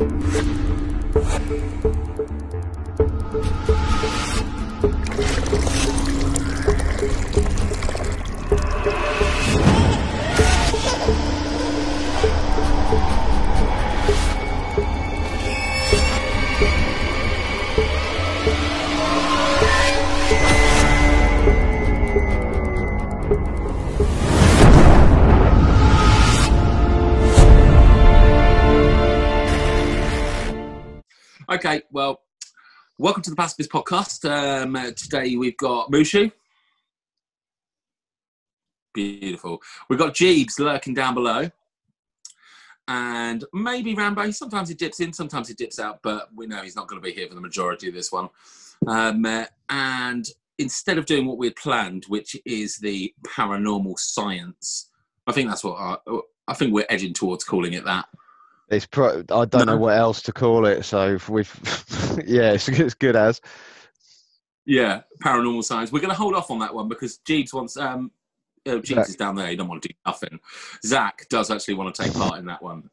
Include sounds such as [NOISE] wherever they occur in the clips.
Okay, well, welcome to the Pacifist podcast. Um, uh, today we've got Mushu. Beautiful. We've got Jeebs lurking down below. And maybe Rambo. Sometimes he dips in, sometimes he dips out, but we know he's not going to be here for the majority of this one. Um, uh, and instead of doing what we had planned, which is the paranormal science, I think that's what I, I think we're edging towards calling it that. It's pro- I don't No. know what else to call it. So we've [LAUGHS] yeah, it's as good as Yeah, paranormal science. We're going to hold off on that one because Jeeves wants. Um, uh, Jeeves is down there. He don't want to do nothing. Zach does actually want to take part in that one.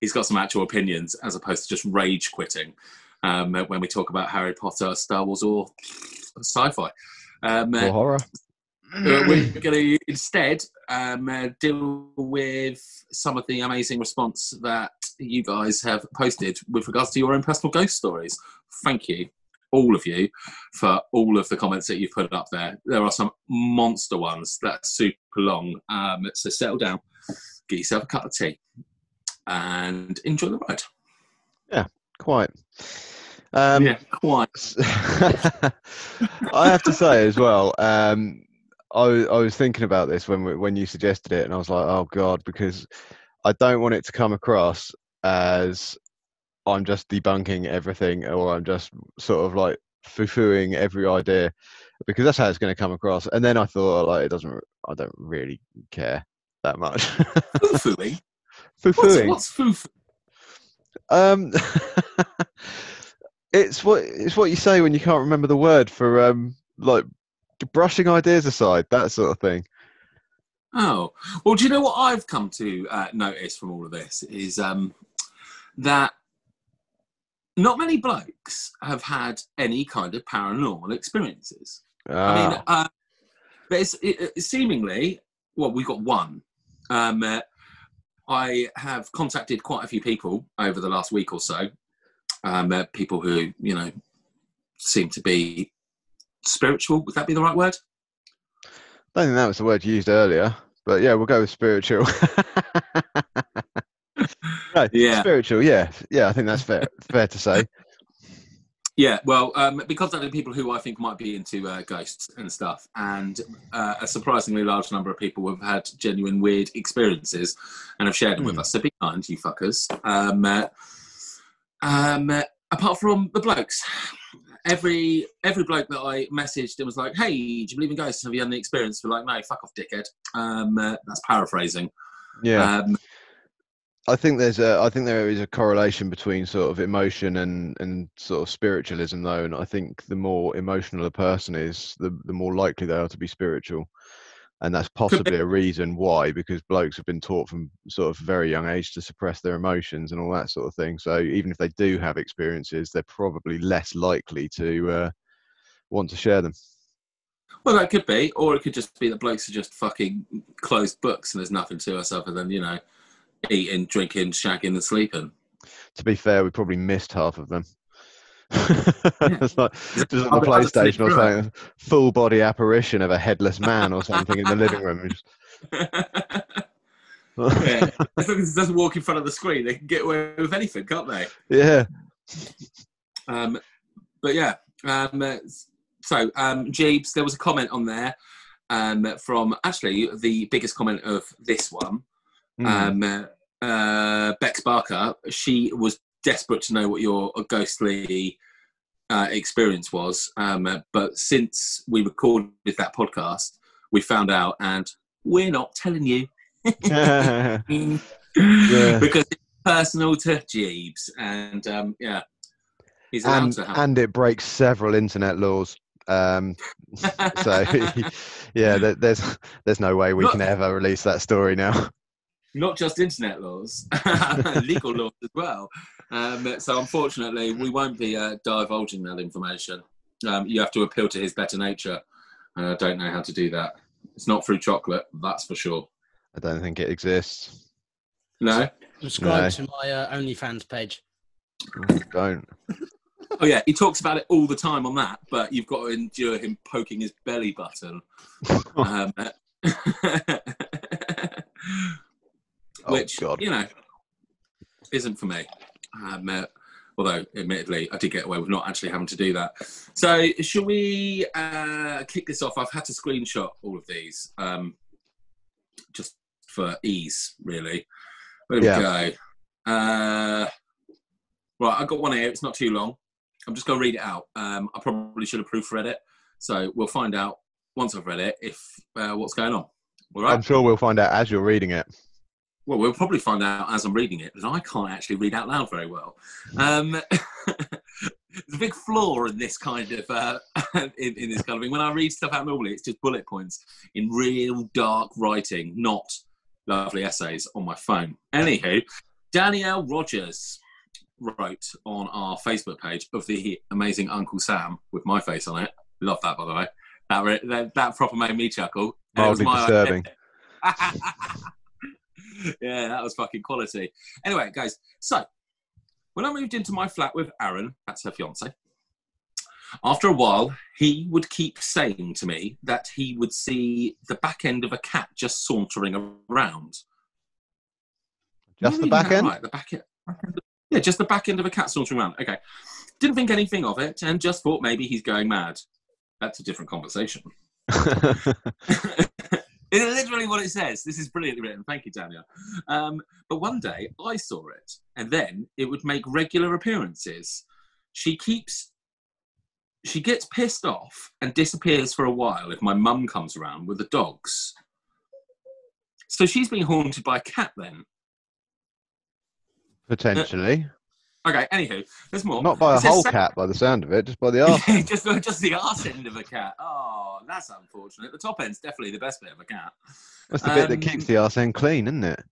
He's got some actual opinions as opposed to just rage quitting um, when we talk about Harry Potter, Star Wars, or sci-fi. Um, or horror. Uh, we're going to instead um, uh, deal with some of the amazing response that you guys have posted with regards to your own personal ghost stories. Thank you, all of you, for all of the comments that you've put up there. There are some monster ones that are super long. Um, so settle down, get yourself a cup of tea, and enjoy the ride. Yeah, quite. Um, yeah, quite. [LAUGHS] I have to say as well. Um, I, I was thinking about this when we, when you suggested it, and I was like, oh god, because I don't want it to come across as I'm just debunking everything, or I'm just sort of like foo-fooing every idea, because that's how it's going to come across. And then I thought, like, it doesn't. I don't really care that much. [LAUGHS] Foo-fooing. What's, Foo-fooing. what's foo-foo? Um, [LAUGHS] it's what it's what you say when you can't remember the word for um like brushing ideas aside, that sort of thing. Oh, well, do you know what I've come to uh, notice from all of this is um, that not many blokes have had any kind of paranormal experiences. I mean, Ah, uh, but it's it, it- seemingly, well, we've got one. Um, uh, I have contacted quite a few people over the last week or so, um, uh, people who, you know, seem to be spiritual. Would that be the right word? I don't think that was the word you used earlier, but yeah, we'll go with spiritual. [LAUGHS] no, Yeah. spiritual. Yeah, yeah. I think that's fair. [LAUGHS] fair to say. Yeah, well, um, because there are people who I think might be into uh, ghosts and stuff, and uh, a surprisingly large number of people have had genuine weird experiences and have shared them with Hmm. us. So be kind, you fuckers. Um, uh, um, uh, apart from the blokes, every every bloke that I messaged and was like, "Hey, do you believe in ghosts? Have you had any experience?" We're like, "No, fuck off, dickhead." Um, uh, that's paraphrasing. Yeah, Um, I think there's a. I think there is a correlation between sort of emotion and and sort of spiritualism, though. And I think the more emotional a person is, the the more likely they are to be spiritual. And that's possibly a reason why, because blokes have been taught from sort of very young age to suppress their emotions and all that sort of thing. So even if they do have experiences, they're probably less likely to uh, want to share them. Well, that could be, or it could just be that blokes are just fucking closed books and there's nothing to us other than, you know, eating, drinking, shagging, and sleeping. To be fair, we probably missed half of them. It's like just on the I'll be- I'll just sleep PlayStation or something, full body apparition of a headless man or something in the living room. [LAUGHS] yeah. [LAUGHS] As long as it doesn't walk in front of the screen, they can get away with anything, can't they? yeah. Um, but yeah, um, uh, so um, Jeeves, there was a comment on there um, from actually the biggest comment of this one. Mm. um, uh, uh, Bex Barker, she was desperate to know what your ghostly uh, experience was. Um, uh, but since we recorded that podcast, we found out, and we're not telling you [LAUGHS] Yeah. because it's personal to Jeeves, and um, yeah, he's allowed and to have. and it breaks several internet laws. Um, so [LAUGHS] yeah, there, there's there's no way we Look- can ever release that story now. Not just internet laws, [LAUGHS] legal laws as well. Um, so unfortunately, we won't be uh, divulging that information. Um, you have to appeal to his better nature, and I don't know how to do that. It's not through chocolate, that's for sure. I don't think it exists. No. Subscribe No. to my uh, OnlyFans page. Don't. Oh yeah, he talks about it all the time on that, but you've got to endure him poking his belly button. [LAUGHS] Um, [LAUGHS] Oh, which God. you know isn't for me. Um, uh, although, admittedly, I did get away with not actually having to do that. So, shall we uh, kick this off? I've had to screenshot all of these um, just for ease, really. Where do we go? Uh, right, I've got one here. It's not too long. I'm just going to read it out. Um, I probably should have proofread it. So, we'll find out once I've read it if uh, what's going on. All right. I'm sure we'll find out as you're reading it. Well, we'll probably find out as I'm reading it, because I can't actually read out loud very well. Um, [LAUGHS] there's a big flaw in this kind of uh, [LAUGHS] in, in this kind of thing. When I read stuff out normally, it's just bullet points in real dark writing, not lovely essays on my phone. Anywho, Danielle Rogers wrote on our Facebook page of the amazing Uncle Sam with my face on it. Love that, by the way. That that, that proper made me chuckle. And it was Mildly disturbing. [LAUGHS] yeah, that was fucking quality. Anyway, guys, so when I moved into my flat with Aaron, that's her fiance, after a while, he would keep saying to me that he would see the back end of a cat just sauntering around. Just the back end? Right, the back end- Yeah, just the back end of a cat sauntering around. Okay. Didn't think anything of it and just thought maybe he's going mad. That's a different conversation. [LAUGHS] [LAUGHS] It's literally what it says. This is brilliantly written. Thank you, Daniel. Um, but one day I saw it, and then it would make regular appearances. She keeps, she gets pissed off and disappears for a while if my mum comes around with the dogs. So she's being haunted by a cat then. Potentially. Okay, anywho, there's more. Not by a whole cat, by the sound of it, just by the [LAUGHS] arse. just, just the arse end of a cat. Oh, that's unfortunate. The top end's definitely the best bit of a cat. That's the bit that Um, keeps the arse end clean, isn't it?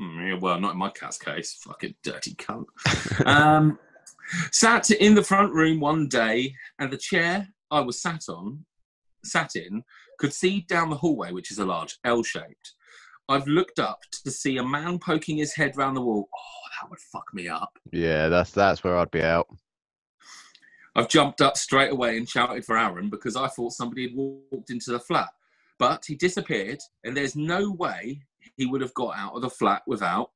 Hmm, yeah, well, not in my cat's case. Fucking dirty cunt. [LAUGHS] um, sat in the front room one day, and the chair I was sat on, sat in, could see down the hallway, which is a large L-shaped. I've looked up to see a man poking his head round the wall. Oh, that would fuck me up. Yeah, that's that's where I'd be out. I've jumped up straight away and shouted for Aaron because I thought somebody had walked into the flat. But he disappeared, and there's no way he would have got out of the flat without.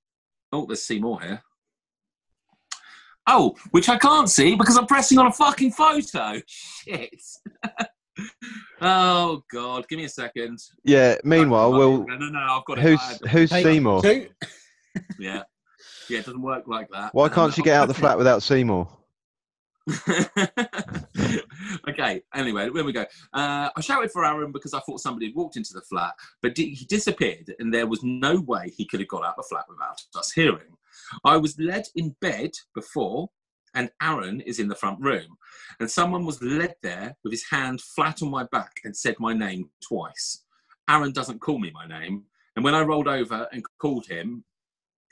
Oh, there's Seymour here. Oh, which I can't see because I'm pressing on a fucking photo. [LAUGHS] Shit. [LAUGHS] oh God, give me a second. Yeah. Meanwhile, we'll. no, no, no, I've got it. Who's who's Hey, Seymour? Two. Yeah, yeah, it doesn't work like that. Why Um, can't she I'm get out the flat [LAUGHS] without Seymour? [LAUGHS] okay, anyway, where we go. Uh, I shouted for Aaron because I thought somebody had walked into the flat, but he disappeared, and there was no way he could have got out the flat without us hearing. I was led in bed before, and Aaron is in the front room, and someone was led there with his hand flat on my back and said my name twice. Aaron doesn't call me my name, and when I rolled over and called him,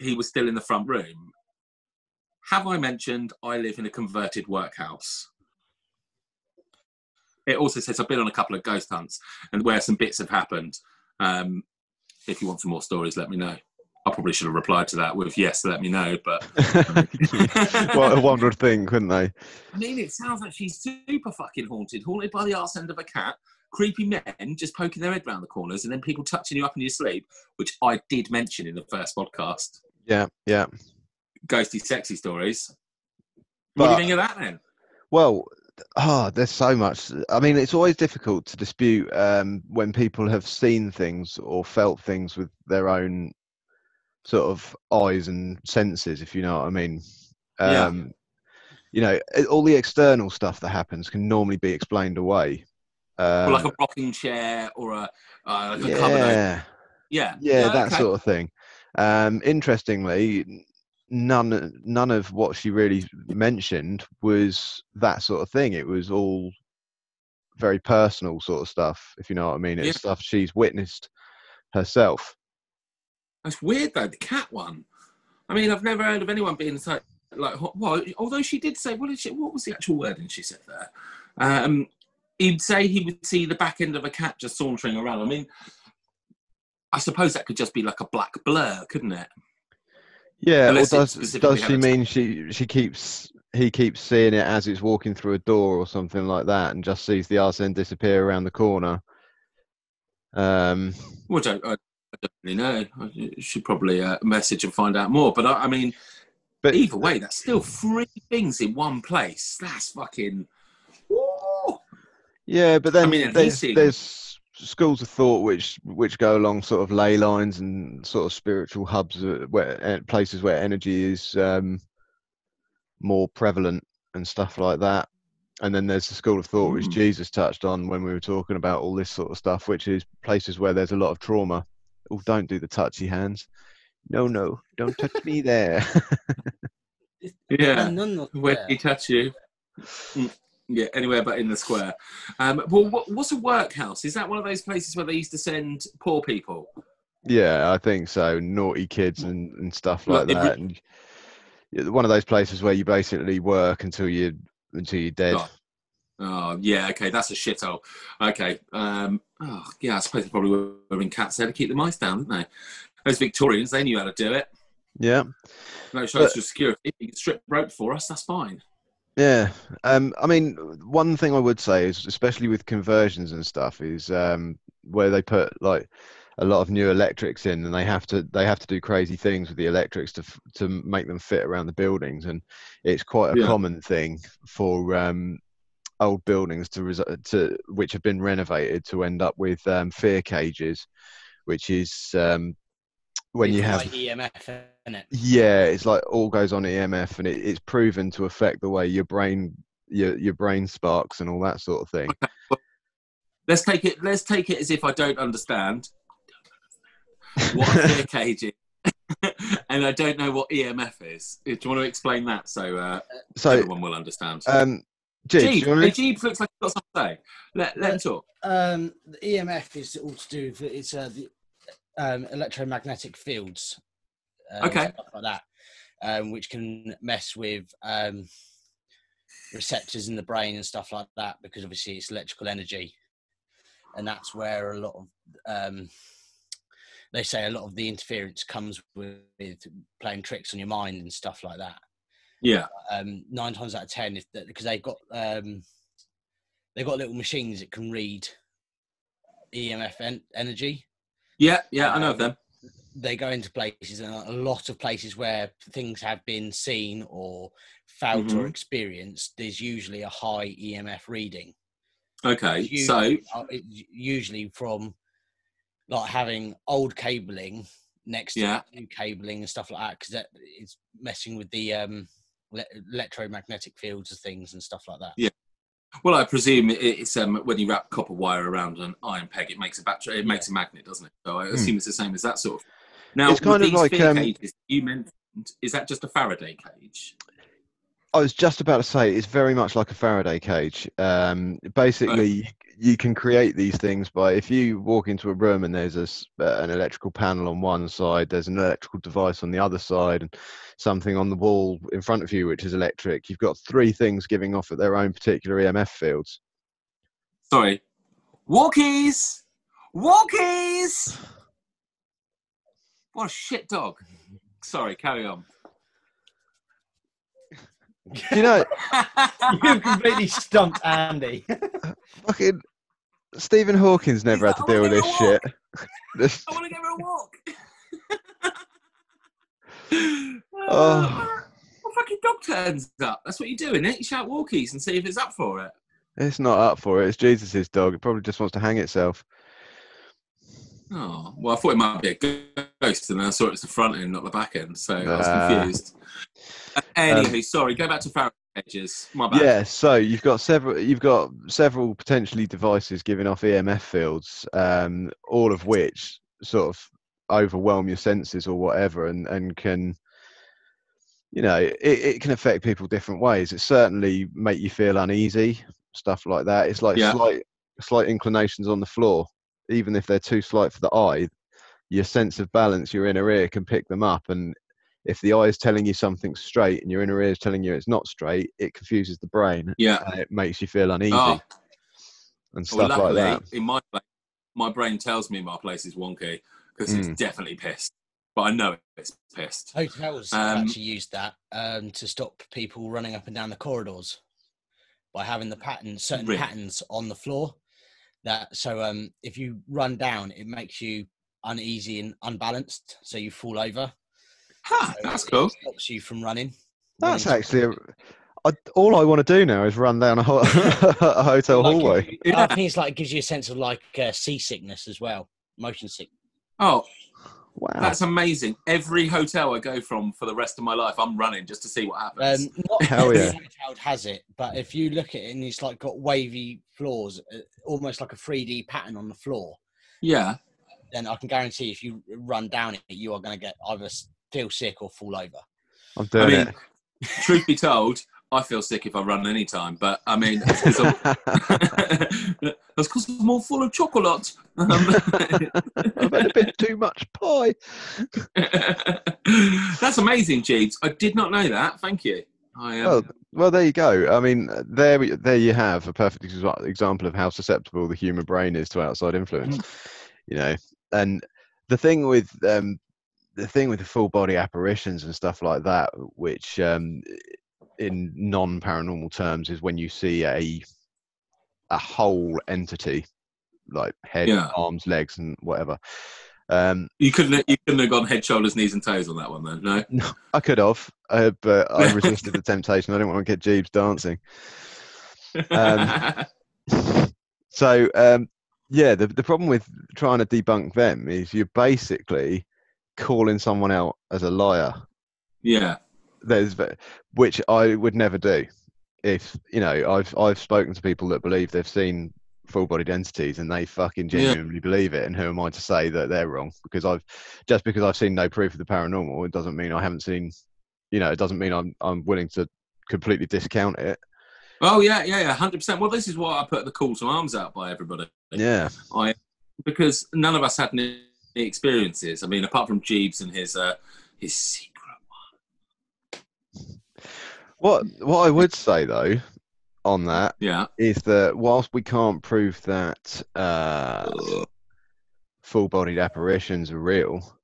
he was still in the front room. Have I mentioned I live in a converted workhouse? It also says I've been on a couple of ghost hunts and where some bits have happened. Um, if you want some more stories, let me know. I probably should have replied to that with yes, let me know. But [LAUGHS] what a would thing, couldn't they? I mean, it sounds like she's super fucking haunted, haunted by the arse end of a cat, creepy men just poking their head round the corners, and then people touching you up in your sleep, which I did mention in the first podcast. Yeah, yeah. Ghosty, sexy stories. what do you think of that then? Well, ah, there's so much. I mean, it's always difficult to dispute um, when people have seen things or felt things with their own sort of eyes and senses, if you know what I mean. Yeah. Um, You know, all the external stuff that happens can normally be explained away. Um, like a rocking chair or a, uh, like a cupboard. yeah, Yeah. yeah, that okay. sort of thing. Um, interestingly, none none of what she really mentioned was that sort of thing. It was all very personal sort of stuff, if you know what I mean. It's Yeah. stuff she's witnessed herself. That's weird though. The cat one. I mean, I've never heard of anyone being so like. Well, although she did say, what did she? What was the actual wording she said there? Um, he'd say he would see the back end of a cat just sauntering around. I mean, I suppose that could just be like a black blur, couldn't it? Yeah, or Unless does does she mean she she keeps he keeps seeing it as it's walking through a door or something like that, and just sees the arse end disappear around the corner? Um, Well, I don't, I don't really know. I should probably uh, message and find out more. But I, I mean, but either way, that's still three things in one place. That's fucking. Ooh. yeah, but then mean, there's there's schools of thought which which go along sort of ley lines and sort of spiritual hubs uh, where uh, places where energy is um, more prevalent and stuff like that. And then there's the school of thought which Mm. Jeeves touched on when we were talking about all this sort of stuff, which is places where there's a lot of trauma. Oh, don't do the touchy hands. No, no, don't touch me there. [LAUGHS] Yeah. No, none of Where that. he touch you? Yeah, anywhere but in the square. Um, well, what, what's a workhouse? Is that one of those places where they used to send poor people? yeah, I think so. Naughty kids and, and stuff Look, like re- that. And one of those places where you basically work until you until you're dead. Oh, Oh, yeah, okay, that's a shithole. Okay, um, oh, yeah, I suppose they probably were in cats there to keep the mice down, didn't they? Those Victorians, they knew how to do it. Yeah. No social But- security. You can strip rope for us, that's fine. Yeah, um, I mean, one thing I would say is, especially with conversions and stuff, is um, where they put like a lot of new electrics in, and they have to they have to do crazy things with the electrics to to make them fit around the buildings, and it's quite a Yeah. common thing for um, old buildings to resu- to which have been renovated to end up with um, fear cages, which is um, when It's you have like EMF in it. yeah, it's like all goes on EMF, and it, it's proven to affect the way your brain, your your brain sparks, and all that sort of thing. [LAUGHS] Let's take it. Let's take it as if I don't understand what a fear [LAUGHS] cage is, [LAUGHS] and I don't know what EMF is. Do you want to explain that so uh, So, everyone will understand? um, Jeeves, Jeep, do you wanna- looks like he's got something to say. Let let him talk. Um, the EMF is all to do with it's uh, the um, electromagnetic fields. um, Okay. stuff like that, um, which can mess with um, receptors in the brain and stuff like that because obviously it's electrical energy, and that's where a lot of um, they say a lot of the interference comes with, with playing tricks on your mind and stuff like that Yeah. um, nine times out of ten, if because they've got um, they've got little machines that can read EMF en- energy. Yeah, yeah, I know of them. They go into places, and a lot of places where things have been seen or felt or Mhm. experienced, there's usually a high EMF reading. Okay, so usually, uh, it's usually from like having old cabling next to Yeah. new cabling and stuff like that, because that is messing with the um, le- electromagnetic fields of things and stuff like that. Yeah. Well, I presume it's um, when you wrap copper wire around an iron peg, it makes a battery, it makes a magnet, doesn't it? So I assume it's the same as that sort of. Now, Hmm. It's kind of like, um, cages you mentioned, is that just a Faraday cage? I was just about to say it's very much like a Faraday cage. Um, basically, you can create these things by if you walk into a room and there's a, uh, an electrical panel on one side, there's an electrical device on the other side, and something on the wall in front of you which is electric. You've got three things giving off at their own particular EMF fields. Sorry, walkies, walkies. [SIGHS] What a shit dog. Sorry, carry on. Do you know, [LAUGHS] you completely stumped Andy. fucking Stephen Hawkins never had He's to deal with this shit. This- [LAUGHS] I want to go for a walk. [LAUGHS] Oh. Well, fucking dog turns up. That's what you do, innit? You shout walkies and see if it's up for it. It's not up for it. It's Jesus' dog. It probably just wants to hang itself. Oh, well, I thought it might be a ghost, and then I saw it was the front end, not the back end, so I was ah. confused. Uh, anywho, sorry, go back to Faraday cages. My bad. Yeah, so you've got several you've got several potentially devices giving off EMF fields, um, all of which sort of overwhelm your senses or whatever and, and can you know, it, it can affect people different ways. It certainly make you feel uneasy, stuff like that. It's like Yeah. slight slight inclinations on the floor, even if they're too slight for the eye, your sense of balance, your inner ear can pick them up. And if the eye is telling you something straight and your inner ear is telling you it's not straight, it confuses the brain. Yeah. And it makes you feel uneasy Oh, and well, stuff like that. in my place, my brain tells me my place is wonky because Mm. it's definitely pissed. But I know it's pissed. Hotels have Um, actually used that um, to stop people running up and down the corridors by having the patterns, certain Really? patterns on the floor. That so um, if you run down, it makes you uneasy and unbalanced, so you fall over. Ha, So that's it cool. Stops you from running. That's running actually a, I, all I want to do now is run down a, ho- [LAUGHS] a hotel Like, hallway. I Yeah. think it's like it gives you a sense of like uh, seasickness as well, motion sick. Oh, Wow. that's amazing. Every hotel I go from for the rest of my life, I'm running just to see what happens. Um, not Hell every yeah. hotel has it, but if you look at it and it's like got wavy floors, uh, almost like a 3D pattern on the floor, yeah. then I can guarantee if you run down it, you are going to get either s- feel sick or fall over. I'm I doing mean, [LAUGHS] truth be told, I feel sick if I run any time. But I mean, [LAUGHS] that's because I'm, it. [LAUGHS] that's 'cause I'm all full of chocolate. Um, I've had a bit too much pie. that's amazing, Jeeves. I did not know that. Thank you. I um, Well, well, there you go. I mean, there, there you have a perfect example of how susceptible the human brain is to outside influence. You know, and the thing with um, the thing with the full body apparitions and stuff like that, which um, in non paranormal terms is when you see a a whole entity, like head, Yeah. arms, legs, and whatever. Um, you couldn't you couldn't have gone head, shoulders, knees, and toes on that one then. No. [LAUGHS] No, I could have, uh, but I [LAUGHS] resisted the temptation. I didn't want to get Jeeves dancing. Um, [LAUGHS] so um, yeah, the the problem with trying to debunk them is you're basically calling someone out as a liar. yeah. There's which I would never do. If you know, I've I've spoken to people that believe they've seen full-bodied entities and they fucking Yeah. genuinely believe it. And who am I to say that they're wrong? Because I've just because I've seen no proof of the paranormal, it doesn't mean I haven't seen. You know, it doesn't mean I'm I'm willing to completely discount it. Oh yeah, yeah, yeah, hundred percent. Well, this is why I put the call to arms out by everybody. Yeah. I because none of us had any experiences. I mean, apart from Jeeves and his uh, his secret. What what I would say though on that Yeah. is that whilst we can't prove that uh, full-bodied apparitions are real,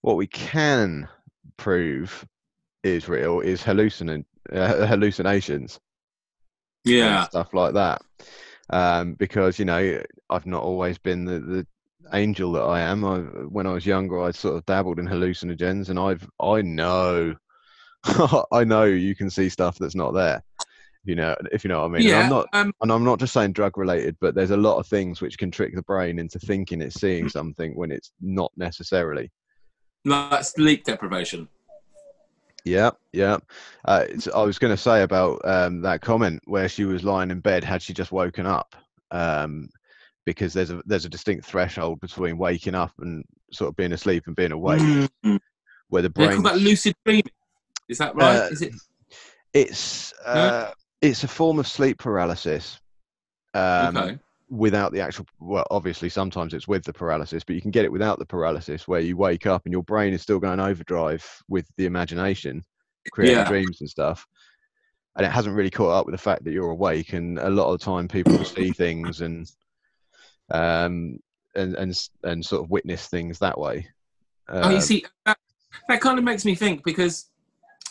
what we can prove is real is hallucin- uh, hallucinations Yeah. stuff like that. Um, because you know I've not always been the, the angel that I am. I, when I was younger, I sort of dabbled in hallucinogens, and I've I know [LAUGHS] I know you can see stuff that's not there. You know, if you know what I mean. And yeah. I'm not um, and I'm not just saying drug related, but there's a lot of things which can trick the brain into thinking it's seeing something when it's not necessarily. like sleep deprivation. Yeah, yeah. Uh, it's- I was going to say about um, that comment where she was lying in bed had she just woken up, um, because there's a there's a distinct threshold between waking up and sort of being asleep and being awake, Mm. where the brain. lucid dreaming. Is that right? Uh, Is it? It's uh, it's a form of sleep paralysis. Um, okay. without the actual well obviously sometimes it's with the paralysis but you can get it without the paralysis where you wake up and your brain is still going overdrive with the imagination creating Yeah. dreams and stuff and it hasn't really caught up with the fact that you're awake and a lot of the time people see things and um and and and sort of witness things that way oh, you Um, see, that, that kind of makes me think because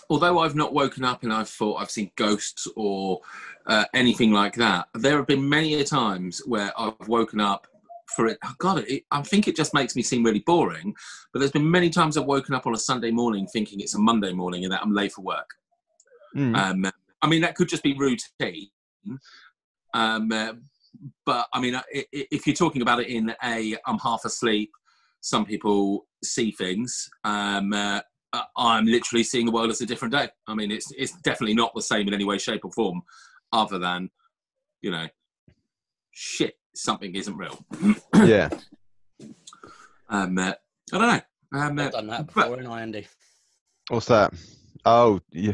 although I've not woken up and I've thought I've seen ghosts or uh, anything like that, there have been many a times where I've woken up for it. Oh God, it, I think it just makes me seem really boring. But there's been many times I've woken up on a Sunday morning thinking it's a Monday morning and that I'm late for work. mm, Um, I mean, that could just be routine. Um, uh, but I mean, i- i- if you're talking about it in a I'm half asleep, some people see things. Um, uh, uh, I'm literally seeing the world as a different day. I mean, it's it's definitely not the same in any way, shape, or form, other than you know, shit, something isn't real. [COUGHS] yeah Um, uh, I don't know. Um, uh, I've done that before, but- before, in Andy? what's that oh yeah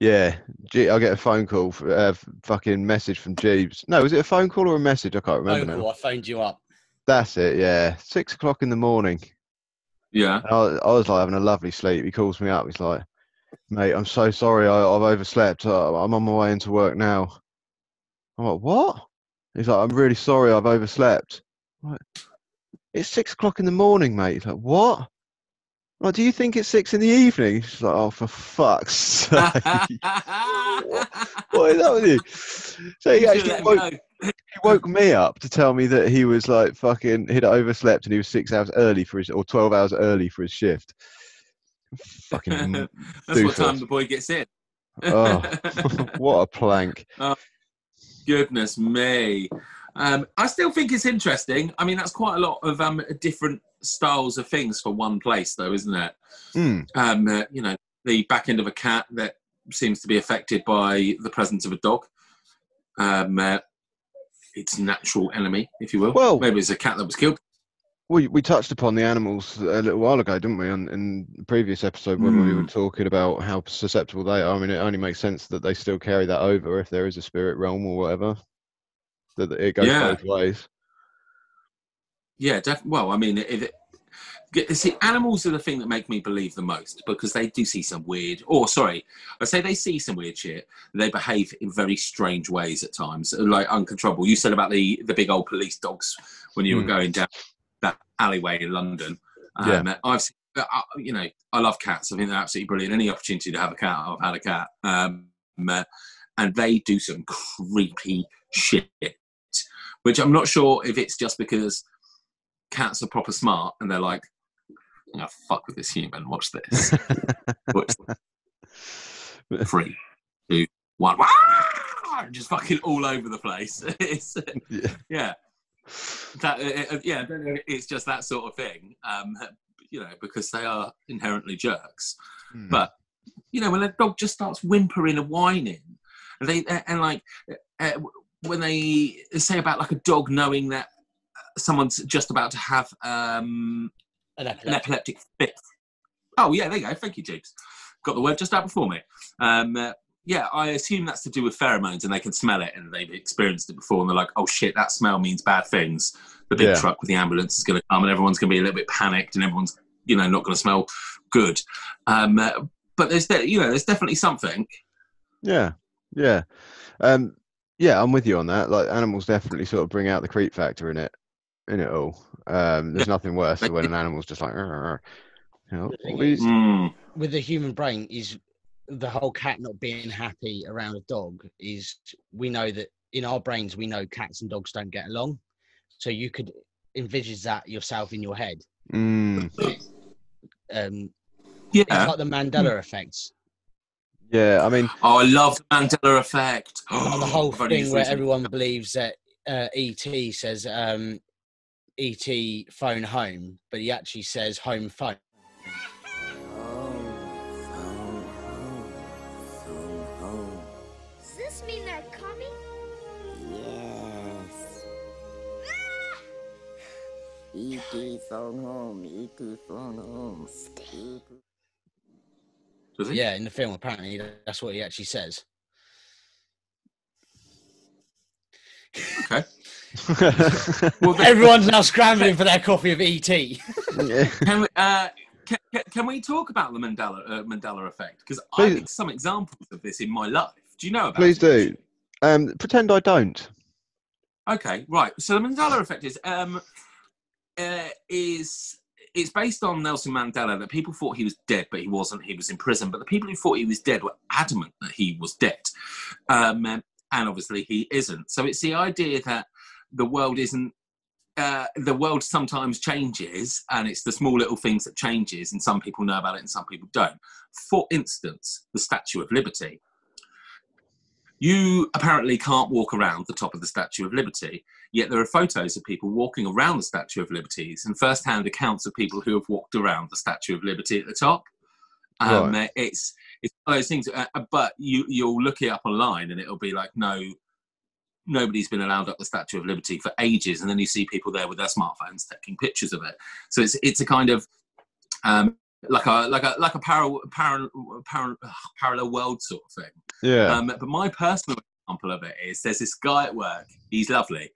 yeah Gee, i get a phone call uh, fucking message from jeeves no was it a phone call or a message i can't remember Phone call, I phoned you up. That's it. Yeah, six o'clock in the morning. Yeah. I, I was like having a lovely sleep. He calls me up. He's like, "Mate, I'm so sorry. I, I've overslept. Uh, I'm on my way into work now." I'm like, "What?" He's like, "I'm really sorry. I've overslept." I'm like, it's six o'clock in the morning, mate. He's like, "What?" I'm do you think it's six in the evening? He's like, "Oh, for fuck's [LAUGHS] sake!" [LAUGHS] what is that with you? So he You actually woke, he woke me up to tell me that he was like fucking he'd overslept and he was six hours early for his or twelve hours early for his shift. Fucking [LAUGHS] That's what time the boy gets in. oh, what a plank! Oh, goodness me. Um, I still think it's interesting. I mean, that's quite a lot of um, different styles of things for one place, though, isn't it? Mm, Um, uh, you know, the back end of a cat that seems to be affected by the presence of a dog. Um, uh, its natural enemy, if you will. Well- maybe it's a cat that was killed. we we touched upon the animals a little while ago, didn't we? On, in the previous episode when we were Mm. talking about how susceptible they are. I mean, it only makes sense that they still carry that over if there is a spirit realm or whatever. That it goes Yeah. both ways. Yeah, definitely. Well, I mean, if it, see, animals are the thing that make me believe the most because they do see some weird. Or sorry, I say they see some weird shit. They behave in very strange ways at times, like uncontrollable. You said about the the big old police dogs when you were Hmm. going down that alleyway in London. Um, I've seen, uh, you know, I love cats. I think they're absolutely brilliant. Any opportunity to have a cat, I've had a cat. Um, uh, and they do some creepy shit, which I'm not sure if it's just because cats are proper smart and they're like, oh, fuck with this human, watch this. [LAUGHS] watch this. Three, two, one. Wah! Just fucking all over the place. [LAUGHS] it's, Yeah. yeah. That, uh, uh, yeah, I don't know, it's just that sort of thing. Um, you know, because they are inherently jerks. Hmm. But you know, when a dog just starts whimpering and whining, and they and like uh, when they say about like a dog knowing that someone's just about to have um, An an epileptic. epileptic fit. Oh yeah, there you go. Thank you, James. Got the word just out before me. Um, uh, yeah, I assume that's to do with pheromones, and they can smell it, and they've experienced it before, and they're like, "Oh shit, that smell means bad things." The big Yeah. truck with the ambulance is going to come, and everyone's going to be a little bit panicked, and everyone's, you know, not going to smell good. Um, uh, but there's, de- you know, there's definitely something. Yeah, yeah, um, yeah. I'm with you on that. Like animals definitely sort of bring out the creep factor in it, in it all. Um, [LAUGHS] there's nothing worse than when an animal's just like, "Arr, arr," you know, The thing all these- Mm. with the human brain is the whole cat not being happy around a dog is we know that in our brains we know cats and dogs don't get along so you could envisage that yourself in your head Mm, um Yeah. it's like the mandela effect yeah, I mean, Oh, I love the Mandela effect. like the [GASPS] whole thing used where everyone believes that uh, E.T. says um E.T. phone home but he actually says home phone Does this mean they're coming? Yes. E.T. phone home, E.T. phone home. E.T. Does he? yeah in the film apparently that's what he actually says Okay. [LAUGHS] Well, then- everyone's now scrambling for their copy of E.T. yeah. Can we, uh, can, can- can we talk about the Mandela uh, Mandela effect? Because I Please. have some examples of this in my life. Do you know about? Please it, do. Um, pretend I don't. Okay, right. So the Mandela effect is um, uh, is it's based on Nelson Mandela that people thought he was dead, but he wasn't. He was in prison. But the people who thought he was dead were adamant that he was dead, um, and obviously he isn't. So it's the idea that the world isn't. Uh, the world sometimes changes, and it's the small little things that changes, and some people know about it and some people don't. For instance, the Statue of Liberty. You apparently can't walk around the top of the Statue of Liberty, yet there are photos of people walking around the Statue of Liberty and first-hand accounts of people who have walked around the Statue of Liberty at the top. Um, uh, It's it's one of those things, uh, uh, but you you'll look it up online and it'll be like no, nobody's been allowed up the Statue of Liberty for ages, and then you see people there with their smartphones taking pictures of it. So it's it's a kind of um, like a like a like a parallel parallel parallel world sort of thing. Yeah. Um, but my personal example of it is there's this guy at work. He's lovely,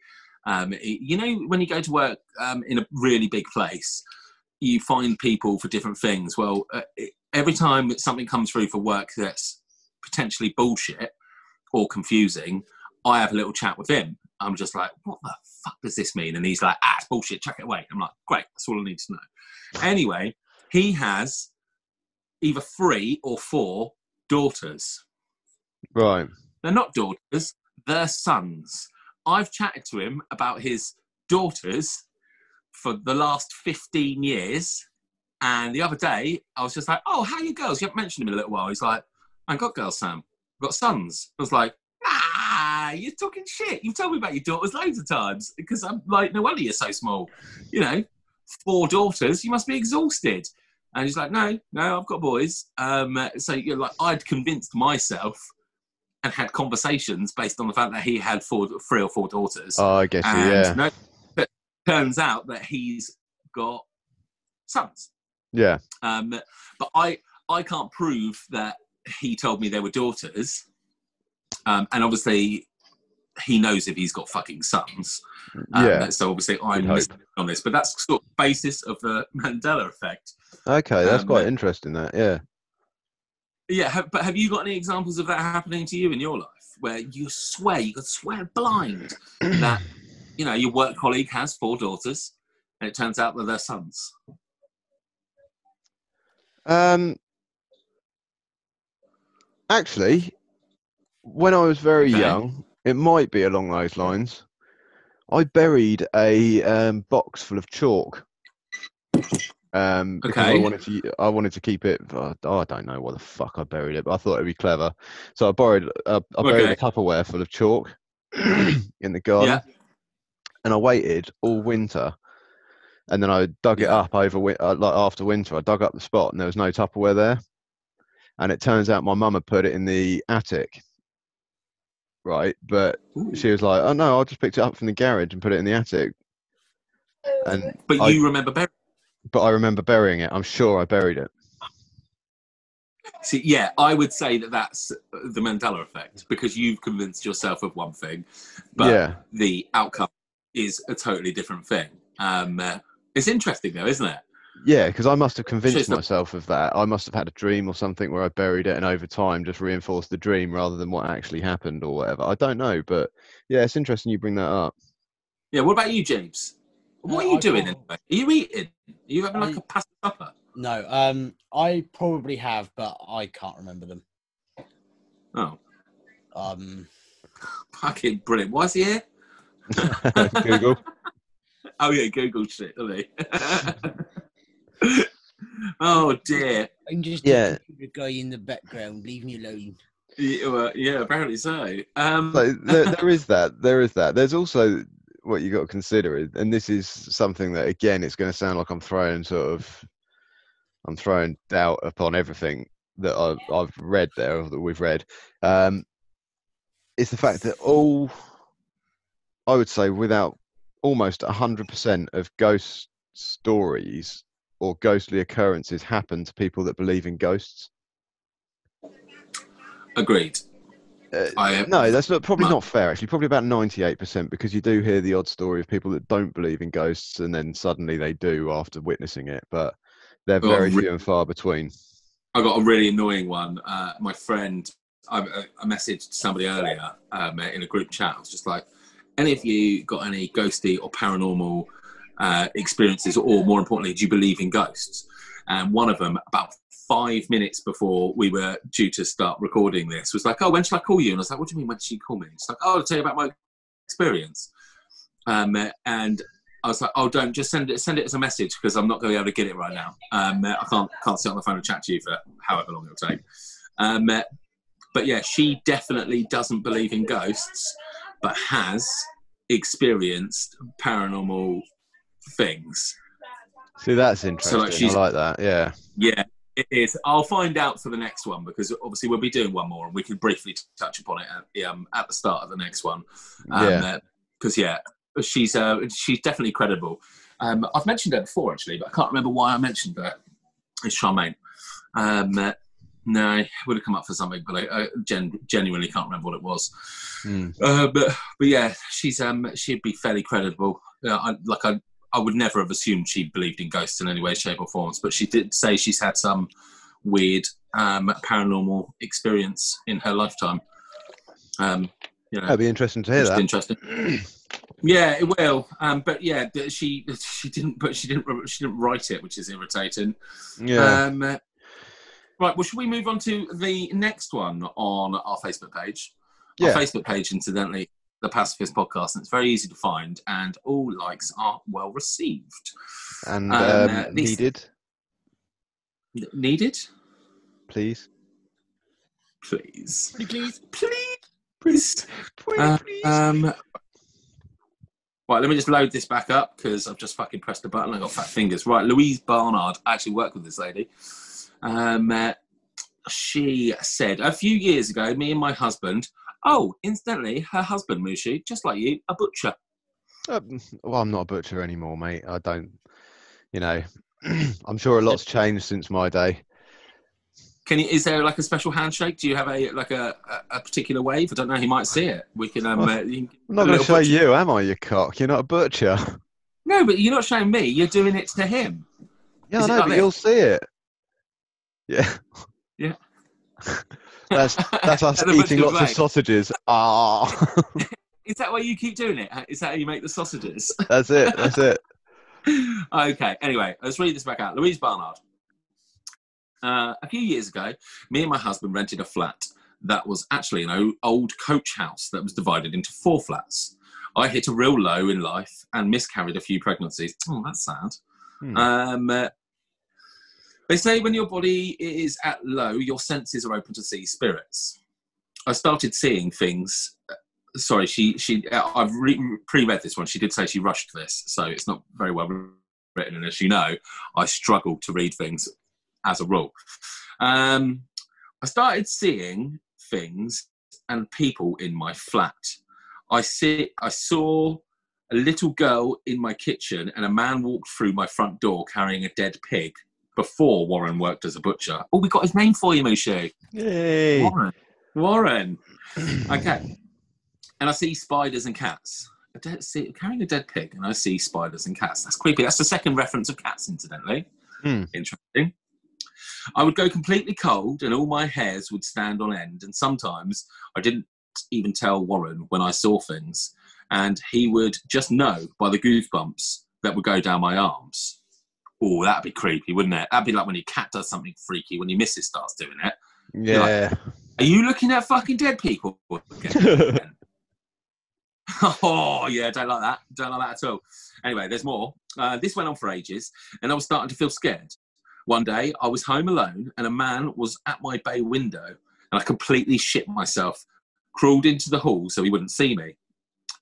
Um, you know, when you go to work um, in a really big place, you find people for different things. Well, uh, every time something comes through for work that's potentially bullshit or confusing, I have a little chat with him. I'm just like, what the fuck does this mean? And he's like, ah, it's bullshit, chuck it away. I'm like, great, that's all I need to know. Anyway, he has either three or four daughters. Right. They're not daughters, they're sons. I've chatted to him about his daughters for the last 15 years. And the other day, I was just like, oh, how are you girls? You haven't mentioned him in a little while. He's like, I ain't got girls, Sam. I've got sons. I was like, ah, you're talking shit. You've told me about your daughters loads of times because I'm like, no wonder you're so small. You know, four daughters, you must be exhausted. And he's like, no, no, I've got boys. Um, so you're like, I'd convinced myself and had conversations based on the fact that he had four, three or four daughters. Oh, I guess you, yeah. no, but turns out that he's got sons. Yeah. Um, but I, I can't prove that he told me they were daughters. Um, and obviously, he knows if he's got fucking sons. Um, Yeah. So obviously, I'm missing on this. But that's sort of basis of the [LAUGHS] Mandela effect. Okay, that's um, quite interesting. That yeah. Yeah, have, but have you got any examples of that happening to you in your life where you swear, you could swear blind [CLEARS THROAT] that, you know, your work colleague has four daughters and it turns out that they're sons? Um, actually, when I was very Okay. young, it might be along those lines. I buried a um, box full of chalk. Um, because I Okay. wanted to, I wanted to keep it. oh, I don't know what the fuck I buried it, but I thought it'd be clever. So I borrowed, uh, I buried Okay. a Tupperware full of chalk [CLEARS THROAT] in the garden, Yeah. and I waited all winter, and then I dug it up over uh, like after winter. I dug up the spot, and there was no Tupperware there. And it turns out my mum had put it in the attic, right? But Ooh. she was like, "Oh no, I just picked it up from the garage and put it in the attic." And But I- you remember burying but I remember burying it. I'm sure I buried it. See, yeah, I would say that that's the Mandela effect because you've convinced yourself of one thing, but yeah, the outcome is a totally different thing. Um, uh, it's interesting, though, isn't it? yeah, because I must have convinced the- myself of that. I must have had a dream or something where I buried it, and over time just reinforced the dream rather than what actually happened or whatever. I don't know, but yeah, it's interesting you bring that up. Yeah. What about you, James? What Uh, are you I doing can't- anyway? Are you eating? Are you having like I- a pasta supper? No, um, I probably have, but I can't remember them. Oh, Um, fucking brilliant! Why is he here? [LAUGHS] Google. [LAUGHS] Oh yeah, Google shit, doesn't he? [LAUGHS] oh dear. I'm just Yeah. a computer guy in the background. Leave me alone. Yeah, well, yeah, apparently so. Um, So there, there is that. There is that. There's also what you got to consider, is- and this is something that again, it's going to sound like I'm throwing sort of, I'm throwing doubt upon everything that I've, I've read there or that we've read. Um, it's the fact that all, I would say, without almost hundred percent of ghost stories or ghostly occurrences happen to people that believe in ghosts. agreed. Uh, no, that's not probably no. not fair. Actually, probably about ninety-eight percent because you do hear the odd story of people that don't believe in ghosts and then suddenly they do after witnessing it, but they're very re- few and far between. I got a really annoying one. Uh, my friend, I, I messaged somebody earlier um, in a group chat. I was just like, any of you got any ghosty or paranormal uh, experiences, or more importantly, do you believe in ghosts? And one of them, about five minutes before we were due to start recording this, was like, "Oh, when shall I call you?" And I was like, "What do you mean? When should you call me?" She's like, "Oh, I'll tell you about my experience." Um, and I was like, "Oh, don't just send it. Send it as a message because I'm not going to be able to get it right now. Um, I can't can't sit on the phone and chat to you for however long it'll take." Um, but yeah, she definitely doesn't believe in ghosts, but has experienced paranormal things. See, that's interesting. So like she's- I like that. Yeah, Yeah, it is. I'll find out for the next one because obviously we'll be doing one more, and we can briefly touch upon it at, um, at the start of the next one. yeah. Because yeah, she's uh, she's definitely credible. Um, I've mentioned her before actually, but I can't remember why I mentioned her. It's Charmaine. Um, uh, No, it would have come up for something, but I, I gen- genuinely can't remember what it was. Mm. Uh, but but yeah, she's um she'd be fairly credible. Uh, I, like I I would never have assumed she believed in ghosts in any way, shape, or forms. But she did say she's had some weird um, paranormal experience in her lifetime. Um, you know, That'd be interesting to hear that. interesting. [CLEARS THROAT] yeah, it will. Um, but yeah, she she didn't. But she didn't. She didn't write it, which is irritating. Yeah. Um, right. Well, should we move on to the next one on our Facebook page? Our Yeah. Facebook page, incidentally, the Pacifist Podcast, and it's very easy to find, and all likes are well received. and um, um, uh, these- needed, needed, please. please, Pretty please. please, please. Uh, um, right, let me just load this back up because I've just fucking pressed the button. I got fat fingers. Right, Louise Barnard. I actually worked with this lady. Um, uh, she said a few years ago, me and my husband. Oh, incidentally, her husband, Mushi, just like you, a butcher. Uh, well, I'm not a butcher anymore, mate. I don't, you know, [CLEARS THROAT] I'm sure a lot's changed since my day. Can you? Is there like a special handshake? Do you have a like a, a, a particular wave? I don't know. He might see it. We can. Um, Well, uh, you can- I'm not going to show butcher- you, am I, you cock? You're not a butcher. [LAUGHS] No, but you're not showing me. You're doing it to him. Yeah, Is I know, like but this? you'll see it. Yeah. Yeah. [LAUGHS] that's that's us [LAUGHS] eating lots of sausages. Ah, [LAUGHS] Is that why you keep doing it? Is that how you make the sausages? that's it. That's it. [LAUGHS] okay. Anyway, let's read this back out. Louise Barnard. Uh, a few years ago, me and my husband rented a flat that was actually an old coach house that was divided into four flats. I hit a real low in life and miscarried a few pregnancies. Oh, that's sad. Hmm. Um, uh, they say when your body is at low, your senses are open to see spirits. I started seeing things. uh, Sorry, she she. uh, I've re- pre-read this one. She did say she rushed this, so it's not very well written. And as you know, I struggle to read things as a rule. Um, I started seeing things and people in my flat. I see. I saw a little girl in my kitchen, and a man walked through my front door carrying a dead pig. Before Warren worked as a butcher. Oh, we got his name for you, Mushu. Yay. Warren. Warren. [CLEARS THROAT] Okay. And I see spiders and cats. I don't see carrying a dead pig, and I see spiders and cats. That's creepy. That's the second reference of cats, incidentally. Hmm. Interesting. I would go completely cold, and all my hairs would stand on end. And sometimes I didn't even tell Warren when I saw things, and he would just know by the goosebumps that would go down my arms. Oh, that'd be creepy, wouldn't it? That'd be like when your cat does something freaky when your missus starts doing it. Yeah. Are you looking at fucking dead people? [LAUGHS] [LAUGHS] oh yeah, don't like that. Don't like that at all. Anyway, there's more. Uh, this went on for ages, and I was starting to feel scared. One day, I was home alone, and a man was at my bay window, and I completely shit myself. Crawled into the hall so he wouldn't see me.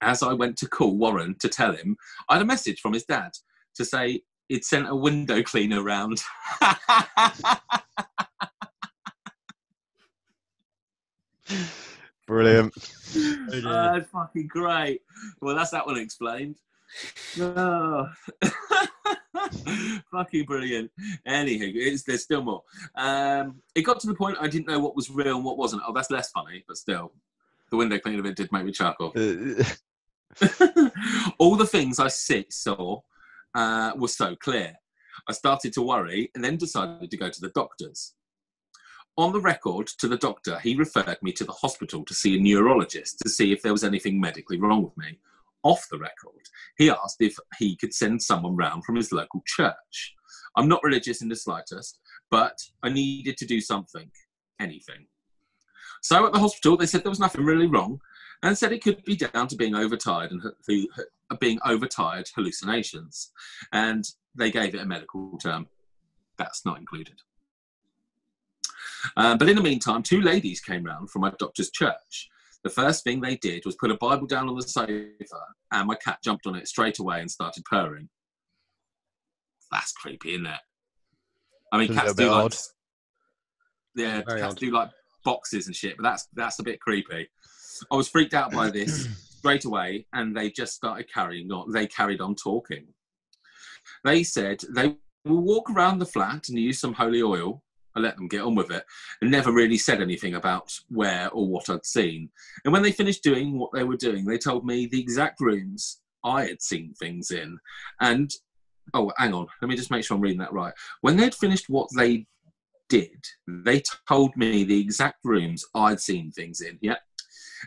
As I went to call Warren to tell him, I had a message from his dad to say he'd sent a window cleaner round. [LAUGHS] Brilliant. dear. Oh, that's fucking great. Well, that's that one explained. Oh. [LAUGHS] fucking brilliant. Anywho, it's, there's still more. Um, it got to the point I didn't know what was real and what wasn't. Oh, that's less funny, but still. The window cleaner bit did make me chuckle. Uh, [LAUGHS] All the things I see, saw uh, so clear. I started to worry and then decided to go to the doctors. On the record to the doctor, he referred me to the hospital to see a neurologist to see if there was anything medically wrong with me. Off the record, he asked if he could send someone round from his local church. I'm not religious in the slightest, but I needed to do something, anything. So at the hospital, they said there was nothing really wrong, and said it could be down to being overtired and being overtired hallucinations. And they gave it a medical term. That's not included. Uh, but in the meantime, two ladies came round from my doctor's church. The first thing they did was put a Bible down on the sofa, and my cat jumped on it straight away and started purring. That's creepy, isn't it? I mean, cats do bit like, odd. yeah, Very cats odd. do like boxes and shit, but that's that's a bit creepy. I was freaked out by this [CLEARS THROAT] straight away, and they just started carrying on. They carried on talking. They said they will walk around the flat and use some holy oil I let them get on with it and never really said anything about where or what I'd seen. And when they finished doing what they were doing, they told me the exact rooms I had seen things in. And oh, hang on, let me just make sure I'm reading that right. When they'd finished what they did, they told me the exact rooms I'd seen things in. Yeah.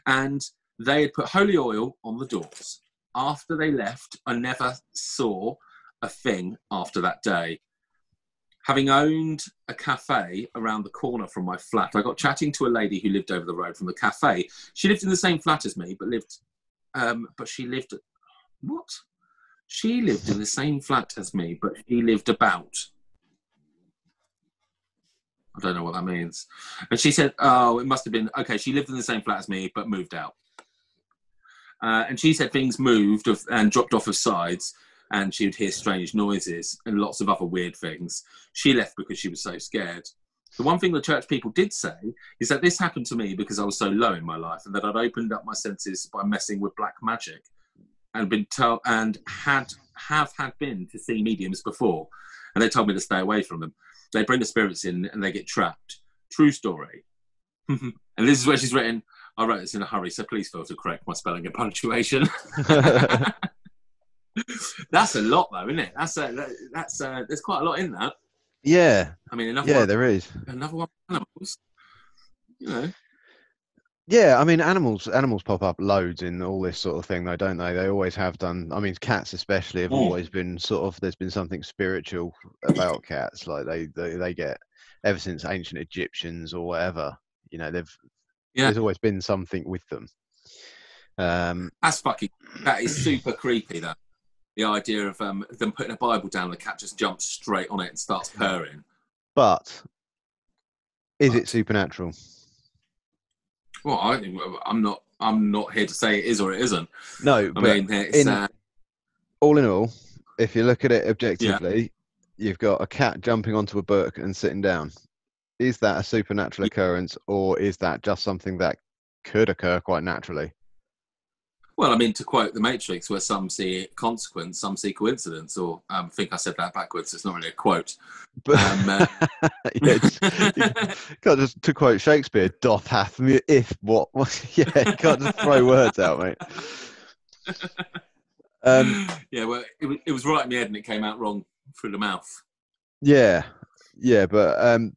And they had put holy oil on the doors. After they left, I never saw a thing after that day. Having owned a cafe around the corner from my flat, I got chatting to a lady who lived over the road from the cafe. She lived in the same flat as me, but lived, um, but she lived. What? She lived in the same flat as me, but she lived about. I don't know what that means. And she said, "Oh, it must have been okay." She lived in the same flat as me, but moved out. Uh, and she said things moved and dropped off of sides, and she would hear strange noises and lots of other weird things. She left because she was so scared. The one thing the church people did say is that this happened to me because I was so low in my life, and that I'd opened up my senses by messing with black magic, and been told and had have had been to see mediums before, and they told me to stay away from them. They bring the spirits in and they get trapped. True story. Mm-hmm. and this is where she's written. I wrote this in a hurry, so please feel to correct my spelling and punctuation. [LAUGHS] [LAUGHS] that's a lot, though, isn't it? That's a, that's a, there's quite a lot in that. yeah, I mean, another yeah, one, there is. another one, animals. You know, Yeah, I mean, animals animals pop up loads in all this sort of thing, though, don't they? They always have done. I mean, cats especially have Mm. always been sort of. There's been something spiritual about cats. Like they, they they get ever since ancient Egyptians or whatever. You know, they've Yeah. there's always been something with them. Um, that's fucking. That is super creepy. though. the idea of um, them putting a Bible down, the cat just jumps straight on it and starts purring. but is But- it supernatural? Well, I think I'm not. I'm not here to say it is or it isn't. No, I but mean, it's in- uh, all in all, if you look at it objectively, you've got a cat jumping onto a book and sitting down. Is that a supernatural occurrence, or is that just something that could occur quite naturally? Well, I mean, to quote the Matrix, where some see consequence, some see coincidence. Or um, I think I said that backwards. It's not really a quote. But Um, uh, [LAUGHS] yeah, [LAUGHS] can't just to quote Shakespeare, "Doth hath me if what?" [LAUGHS] yeah, can't just throw words out, mate. Um, yeah, well, it, it was right in the head and it came out wrong through the mouth. yeah, yeah, but um,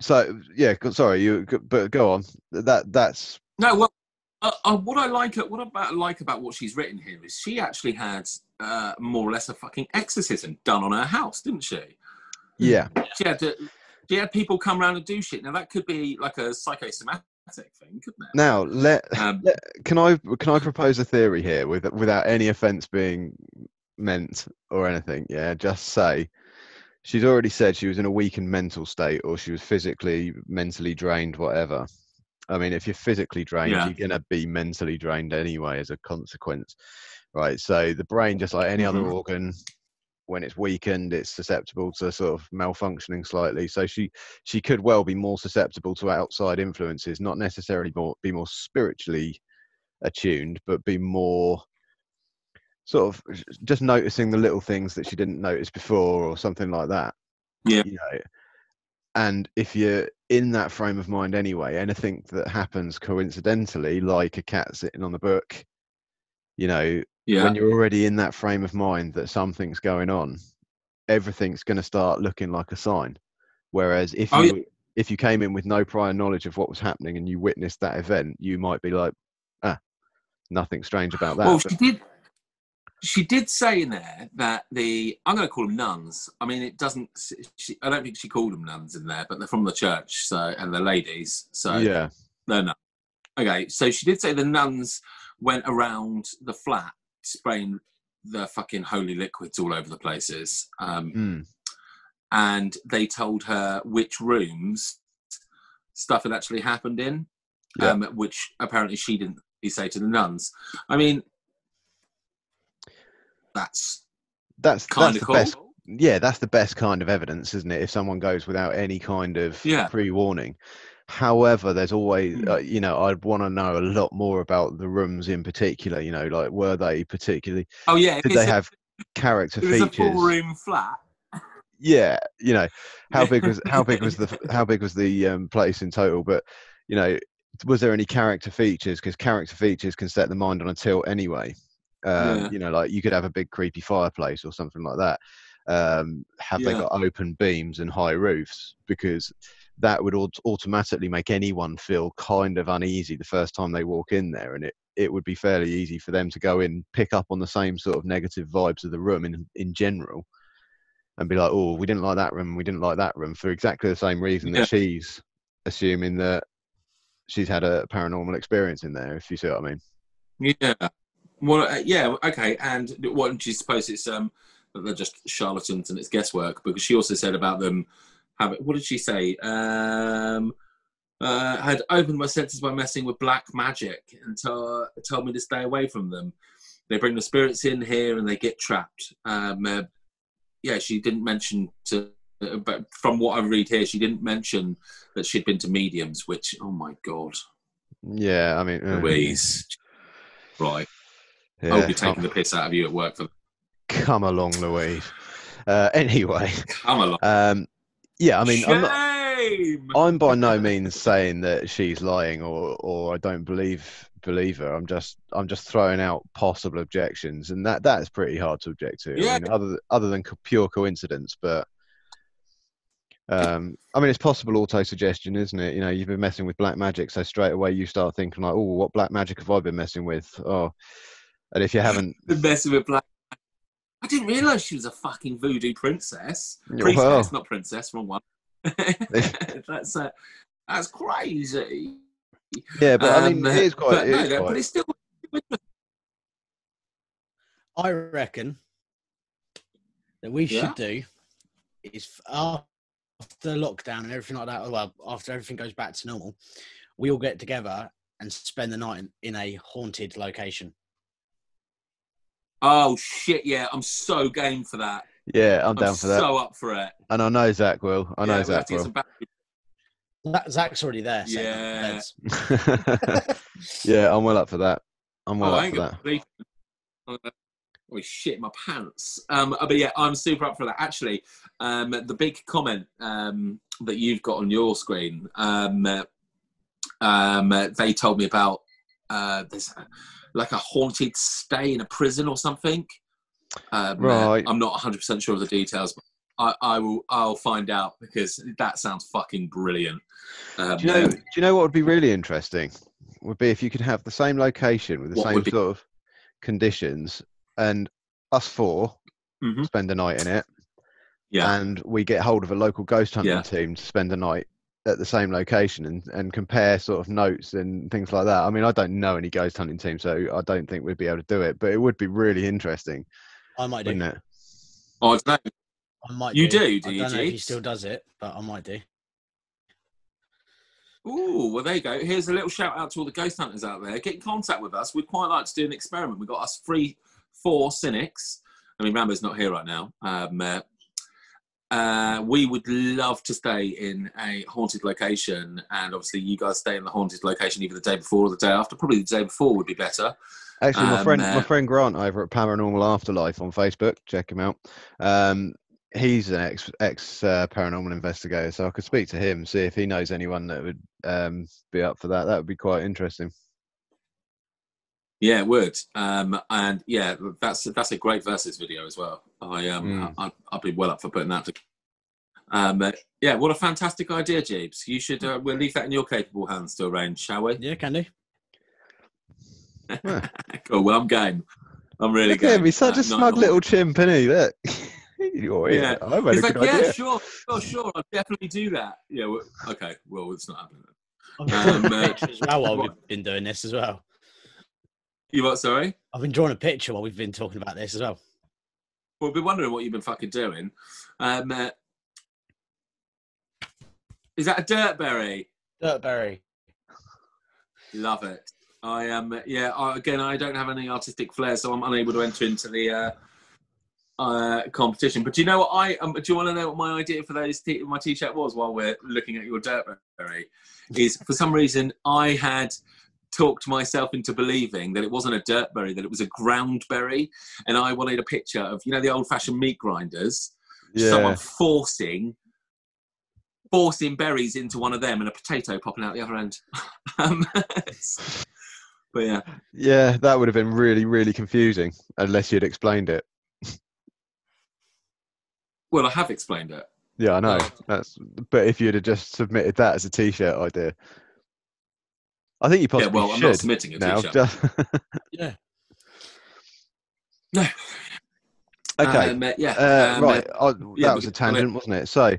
so yeah, sorry, you, but go on. That that's No, well, uh, uh, what I like, what about like about what she's written here is she actually had uh, more or less a fucking exorcism done on her house, didn't she? yeah. She had to, she had people come around and do shit. Now that could be like a psychosomatic thing, couldn't it? Now let Um, can I can I propose a theory here with without any offence being meant or anything? Yeah, just say she's already said she was in a weakened mental state or she was physically, mentally drained, whatever. I mean, if you're physically drained, Yeah. you're gonna be mentally drained anyway as a consequence, right? So the brain, just like any other Mhm. organ, when it's weakened, it's susceptible to sort of malfunctioning slightly. So she she could well be more susceptible to outside influences, not necessarily more be more spiritually attuned, but be more sort of just noticing the little things that she didn't notice before or something like that. Yeah. You know. And if you're in that frame of mind anyway, anything that happens coincidentally, like a cat sitting on the book, you know, yeah, when you're already in that frame of mind that something's going on, everything's going to start looking like a sign. Whereas if Oh, you if you came in with no prior knowledge of what was happening and you witnessed that event, you might be like, ah, nothing strange about that. Well, But- she did. She did say in there that the I'm going to call them nuns. I mean, it doesn't. She, I don't think she called them nuns in there, but they're from the church, so and they're ladies, so yeah, no, no. Okay, so she did say the nuns went around the flat spraying the fucking holy liquids all over the places, um, mm, and they told her which rooms stuff had actually happened in, Yeah. um, which apparently she didn't say to the nuns. I mean, that's that's kind that's of the cool. best. Yeah, that's the best kind of evidence, isn't it? If someone goes without any kind of Yeah. pre-warning. However, there's always, Mm. uh, you know, I'd want to know a lot more about the rooms in particular. You know, like were they particularly? Oh yeah, Did they a- have character it's a features? four-room flat. yeah, you know, how big was how big was the [LAUGHS] how big was the um, place in total? But you know, was there any character features? Because character features can set the mind on a tilt anyway. Um, Yeah. You know, like you could have a big creepy fireplace or something like that. Um, have they got open beams and high roofs? Because that would aut- automatically make anyone feel kind of uneasy the first time they walk in there, and it it would be fairly easy for them to go in, pick up on the same sort of negative vibes of the room in in general, and be like, "Oh, we didn't like that room, we didn't like that room," for exactly the same reason Yeah. that she's assuming that she's had a paranormal experience in there. If you see what I mean? Yeah. Well, uh, yeah, okay. And what do you suppose it's um that they're just charlatans and it's guesswork? Because she also said about them having what did she say? Um, uh, had opened my senses by messing with black magic and to, told me to stay away from them. They bring the spirits in here and they get trapped. Um, uh, yeah, she didn't mention to. uh, But from what I read here, she didn't mention that she'd been to mediums. Which, oh my god, Yeah, I mean, uh, Louise, right? Yeah, I'll be taking the piss out of you at work for come along, Louise. Uh, anyway, come along. um, yeah, I mean, I'm not. Shame! I'm by no means saying that she's lying or or I don't believe believe her. I'm just I'm just throwing out possible objections, and that that is pretty hard to object to. Yeah. I mean, other other than co- pure coincidence, but. Um, I mean, it's possible auto suggestion, isn't it? You know, you've been messing with black magic, so straight away you start thinking like, "Oh, what black magic have I been messing with?" Oh, and if you [LAUGHS] haven't, Been messing with black. I didn't realise she was a fucking voodoo princess. Princess, Priestess, well. not princess. Wrong one. [LAUGHS] that's uh, that's crazy. yeah, but I mean, Um, it is quite. But, it no, is that- quite- but it's still. I reckon that we Yeah? should do is after lockdown and everything like that. Well, after everything goes back to normal, we all get together and spend the night in, in a haunted location. Oh shit! Yeah, I'm so game for that. yeah, I'm I'm down for that, so up for it. and I know Zach will. I know yeah, we'll Zach will. That, Zach's already there. setting up the Yeah. [LAUGHS] [LAUGHS] yeah, I'm well up for that. I'm well oh, I up ain't for that. belief. Oh shit, my pants. Um, but yeah, I'm super up for that. Actually, um, the big comment um, that you've got on your screen, um, uh, um, uh, they told me about uh, there's a, like a haunted stay in a prison or something. Um, uh, Right. I'm not 100 percent sure of the details, but I, I will. I'll find out because that sounds fucking brilliant. Um, Do you know? Do you know what would be really interesting? Would be if you could have the same location with the same be- sort of conditions, and us four Mhm. spend a night in it, Yeah. and we get hold of a local ghost hunting Yeah. team to spend a night at the same location and, and compare sort of notes and things like that. I mean, I don't know any ghost hunting team, so I don't think we'd be able to do it, but it would be really interesting, I might do. it? Oh, I don't know. I might. You do. do, do I you, don't know if he still does it, but I might do. Ooh, well, there you go. Here's a little shout out to all the ghost hunters out there. Get in contact with us. We'd quite like to do an experiment. We've got us three, four cynics. I mean, Rambo's not here right now. Um, uh, uh, we would love to stay in a haunted location, and obviously, you guys stay in the haunted location either the day before or the day after. Probably the day before would be better. Actually, my Um, friend, uh, my friend Grant over at Paranormal Afterlife on Facebook, check him out. Um, he's an ex ex uh, paranormal investigator, so I could speak to him, see if he knows anyone that would um, be up for that. That would be quite interesting. Yeah, it would. Um, and yeah, that's that's a great versus video as well. I um, Mm. I, I'd be well up for putting that. To, um, uh, yeah, what a fantastic idea, Jeeves. You should. Uh, we'll leave that in your capable hands to arrange, shall we? Yeah, can do. Yeah. [LAUGHS] cool. Well, I'm game. I'm really Look at him, game. he's such Uh, a not smug at all. little chimp, isn't he? Look. [LAUGHS] You're Yeah. here. I've had He's a like, good yeah, idea. sure, sure, sure. I'll definitely do that. Yeah. Well, okay. Well, it's not happening. I've Um, uh, as well while we've been doing this as well. You what? Sorry. I've been drawing a picture while we've been talking about this as well. Well, we've been wondering what you've been fucking doing. Um, uh, is that a dirtberry? Dirtberry. Love it. I am. Um, yeah. I, again, I don't have any artistic flair, so I'm unable to enter into the uh, uh, competition. But do you know what I? Um, do you want to know what my idea for those t- my t-shirt was while we're looking at your Dirtberry? Is for some reason I had talked myself into believing that it wasn't a dirt Dirtberry, that it was a ground groundberry, and I wanted a picture of you know the old-fashioned meat grinders. Yeah. someone forcing forcing berries into one of them and a potato popping out the other end. [LAUGHS] um, [LAUGHS] but yeah, Yeah, that would have been really, really confusing unless you'd explained it. well, I have explained it. Yeah, I know. That's but if you'd have just submitted that as a t-shirt idea, I think you Yeah, possibly well, I'm not should submitting a now. t-shirt. just- [LAUGHS] Yeah. No. okay, Um, uh, yeah. uh, um, right. uh, I, yeah, that we was a tangent, wasn't it? So, yeah,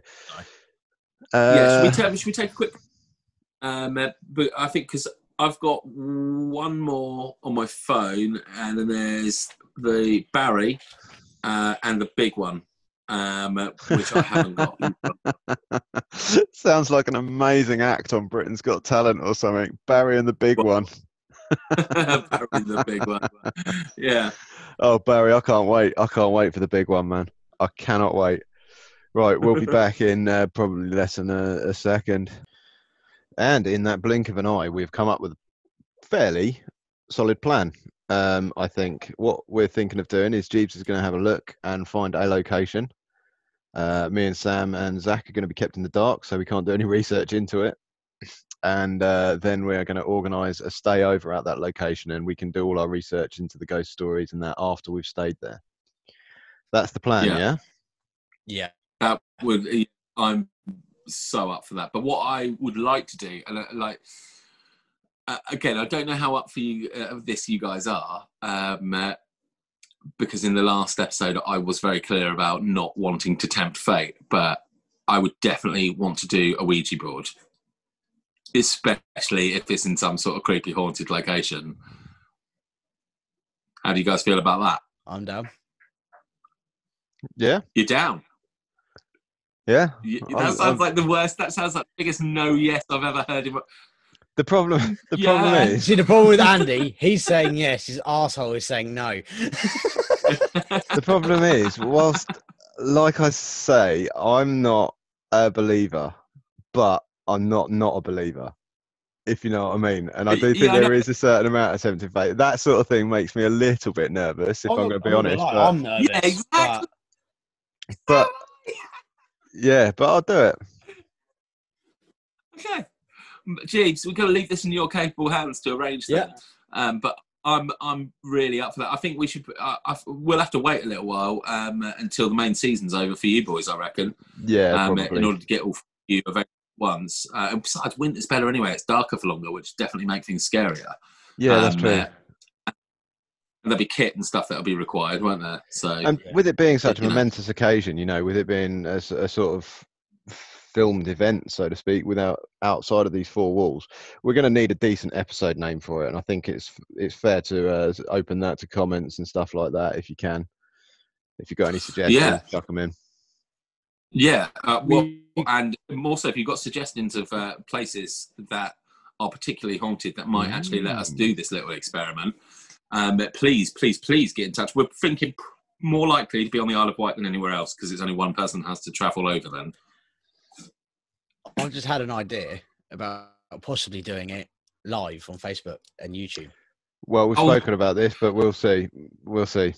should we, uh, ta- should we take a quick? Um, uh, but I think because I've got one more on my phone, and then there's the Barry uh, and the big one, um, which I haven't got. [LAUGHS] sounds like an amazing act on Britain's Got Talent or something. Barry and the big one. [LAUGHS] Barry, the big one. Yeah. Oh, Barry, I can't wait. I can't wait for the big one, man. I cannot wait. Right, we'll be back [LAUGHS] in uh, probably less than a, a second. And in that blink of an eye, we've come up with a fairly solid plan. Um, I think what we're thinking of doing is Jeeves is going to have a look and find a location. Uh, me and Sam and Zach are going to be kept in the dark, so we can't do any [LAUGHS] research into it. And uh, then we're going to organise a stay over at that location, and we can do all our research into the ghost stories and that after we've stayed there. That's the plan, Yeah. yeah. Yeah. that would I'm so up for that. But what I would like to do, and uh, like uh, again, I don't know how up for you uh, of this you guys are, um, uh, because in the last episode I was very clear about not wanting to tempt fate, but I would definitely want to do a Ouija board, especially if it's in some sort of creepy haunted location. How do you guys feel about that? I'm down. Yeah, You're down. yeah. You, I'm- that sounds I'm- like the worst. That sounds like the biggest no yes I've ever heard. In my, The problem, the Yeah. problem is, See, the problem with Andy, he's saying yes, his asshole is saying no. [LAUGHS] the problem is, whilst, like I say, I'm not a believer, but I'm not not a believer. If you know what I mean, and I do think Yeah, I there know. is a certain amount of tempting fate. That sort of thing makes me a little bit nervous, if I'm, going to be honest. but, I'm nervous. Yeah, exactly. but yeah, but I'll do it. okay, Jeeves, we're going to leave this in your capable hands to arrange Yeah. that. Um, but I'm I'm really up for that. I think we should. Uh, I, we'll have to wait a little while um, until the main season's over for you boys. I reckon. Yeah, um, probably. in order to get all of you available ones. Uh, and besides, winter's better anyway. It's darker for longer, which definitely make things scarier. yeah, that's Um, true. uh, and there'll be kit and stuff that'll be required, won't there? So and with it being such a You know. momentous occasion, you know, with it being a sort of filmed event, so to speak, without outside of these four walls, we're going to need a decent episode name for it. And I think it's it's fair to uh, open that to comments and stuff like that if you can. If you've got any suggestions, Yeah. chuck them in. Yeah, uh, well, We- and also if you've got suggestions of uh, places that are particularly haunted that might actually let us Mm. do this little experiment, um, but please, please, please get in touch. We're thinking more likely to be on the Isle of Wight than anywhere else because it's only one person has to travel over then. I've just had an idea about possibly doing it live on Facebook and YouTube. Well, we've Oh. spoken about this, but we'll see. We'll see.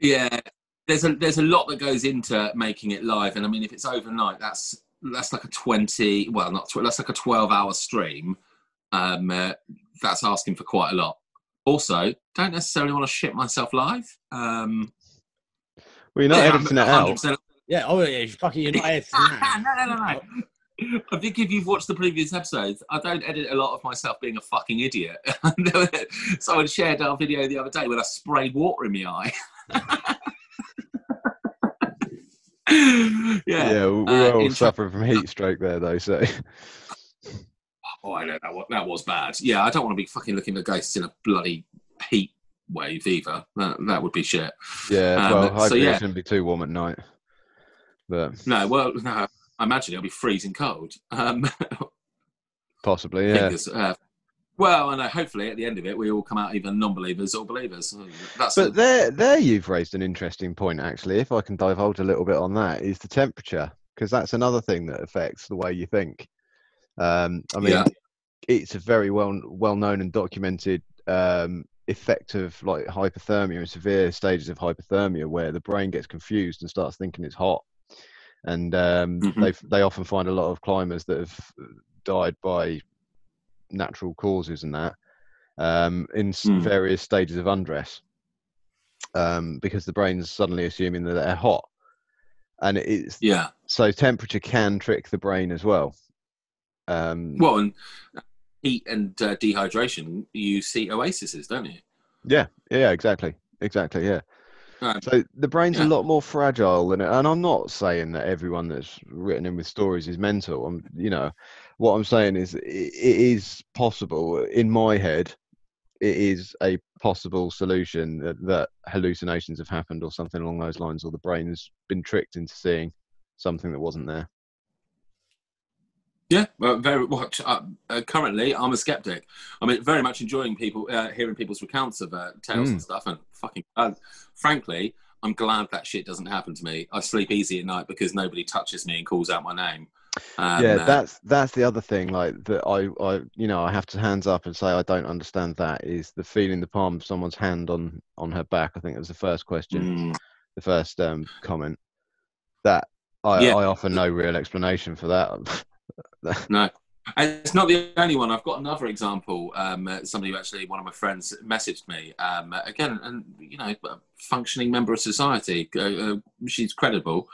Yeah, there's a there's a lot that goes into making it live, and I mean if it's overnight, that's that's like a twenty, well not tw- that's like a twelve hour stream. Um, uh, that's asking for quite a lot. Also, don't necessarily want to shit myself live. Um, Well, you're not yeah, I'm editing it out. 100% Yeah, oh yeah, fucking you're not [LAUGHS] editing that. no, no, no, no. I think if you've watched the previous episodes, I don't edit a lot of myself being a fucking idiot. [LAUGHS] Someone shared our video the other day when I sprayed water in my eye. [LAUGHS] yeah. Yeah, we Uh, we're all in- suffering from heat stroke there, though. So [LAUGHS] Oh, I know that was, that was bad. Yeah, I don't want to be fucking looking at ghosts in a bloody heat wave either. That that would be shit. yeah, Um, well, so hopefully yeah. it shouldn't be too warm at night. But No, well, no, I imagine it'll be freezing cold. [LAUGHS] Um, possibly, yeah. fingers, uh, well, and uh, hopefully at the end of it, we all come out either non-believers or believers. That's But there, there, you've raised an interesting point. Actually, if I can divulge a little bit on that, is the temperature, because that's another thing that affects the way you think. Um, I mean, Yeah. it's a very well, well known and documented um, effect of like hypothermia and severe stages of hypothermia, where the brain gets confused and starts thinking it's hot. And um, Mhm. they they often find a lot of climbers that have died by natural causes and that um, in Mm. various stages of undress um, because the brain's suddenly assuming that they're hot, and it's Yeah. so temperature can trick the brain as well. Um, Well, and heat and uh, dehydration, you see oases, don't you? Yeah, yeah, exactly, exactly, yeah. Right. So the brain's Yeah. a lot more fragile than it, and I'm not saying that everyone that's written in with stories is mental. I'm, you know, what I'm saying is it, it is possible in my head. It is a possible solution that, that hallucinations have happened or something along those lines, or the brain's been tricked into seeing something that wasn't there. Yeah, well, very much. Uh, uh, currently, I'm a skeptic. I mean, very much enjoying people uh, hearing people's recounts of uh, tales Mm. and stuff. And fucking, uh, frankly, I'm glad that shit doesn't happen to me. I sleep easy at night because nobody touches me and calls out my name. Um, yeah, uh, that's that's the other thing. Like that, I, I, you know, I have to hands up and say I don't understand that. Is the feeling the palm of someone's hand on on her back? I think it was the first question, mm, the first um, comment. That I, Yeah. I offer no real explanation for that. [LAUGHS] no. [LAUGHS] And it's not the only one. I've got another example. Um, uh, somebody who actually, one of my friends, messaged me. Um, uh, again, and you know, a functioning member of society. Uh, uh, she's credible.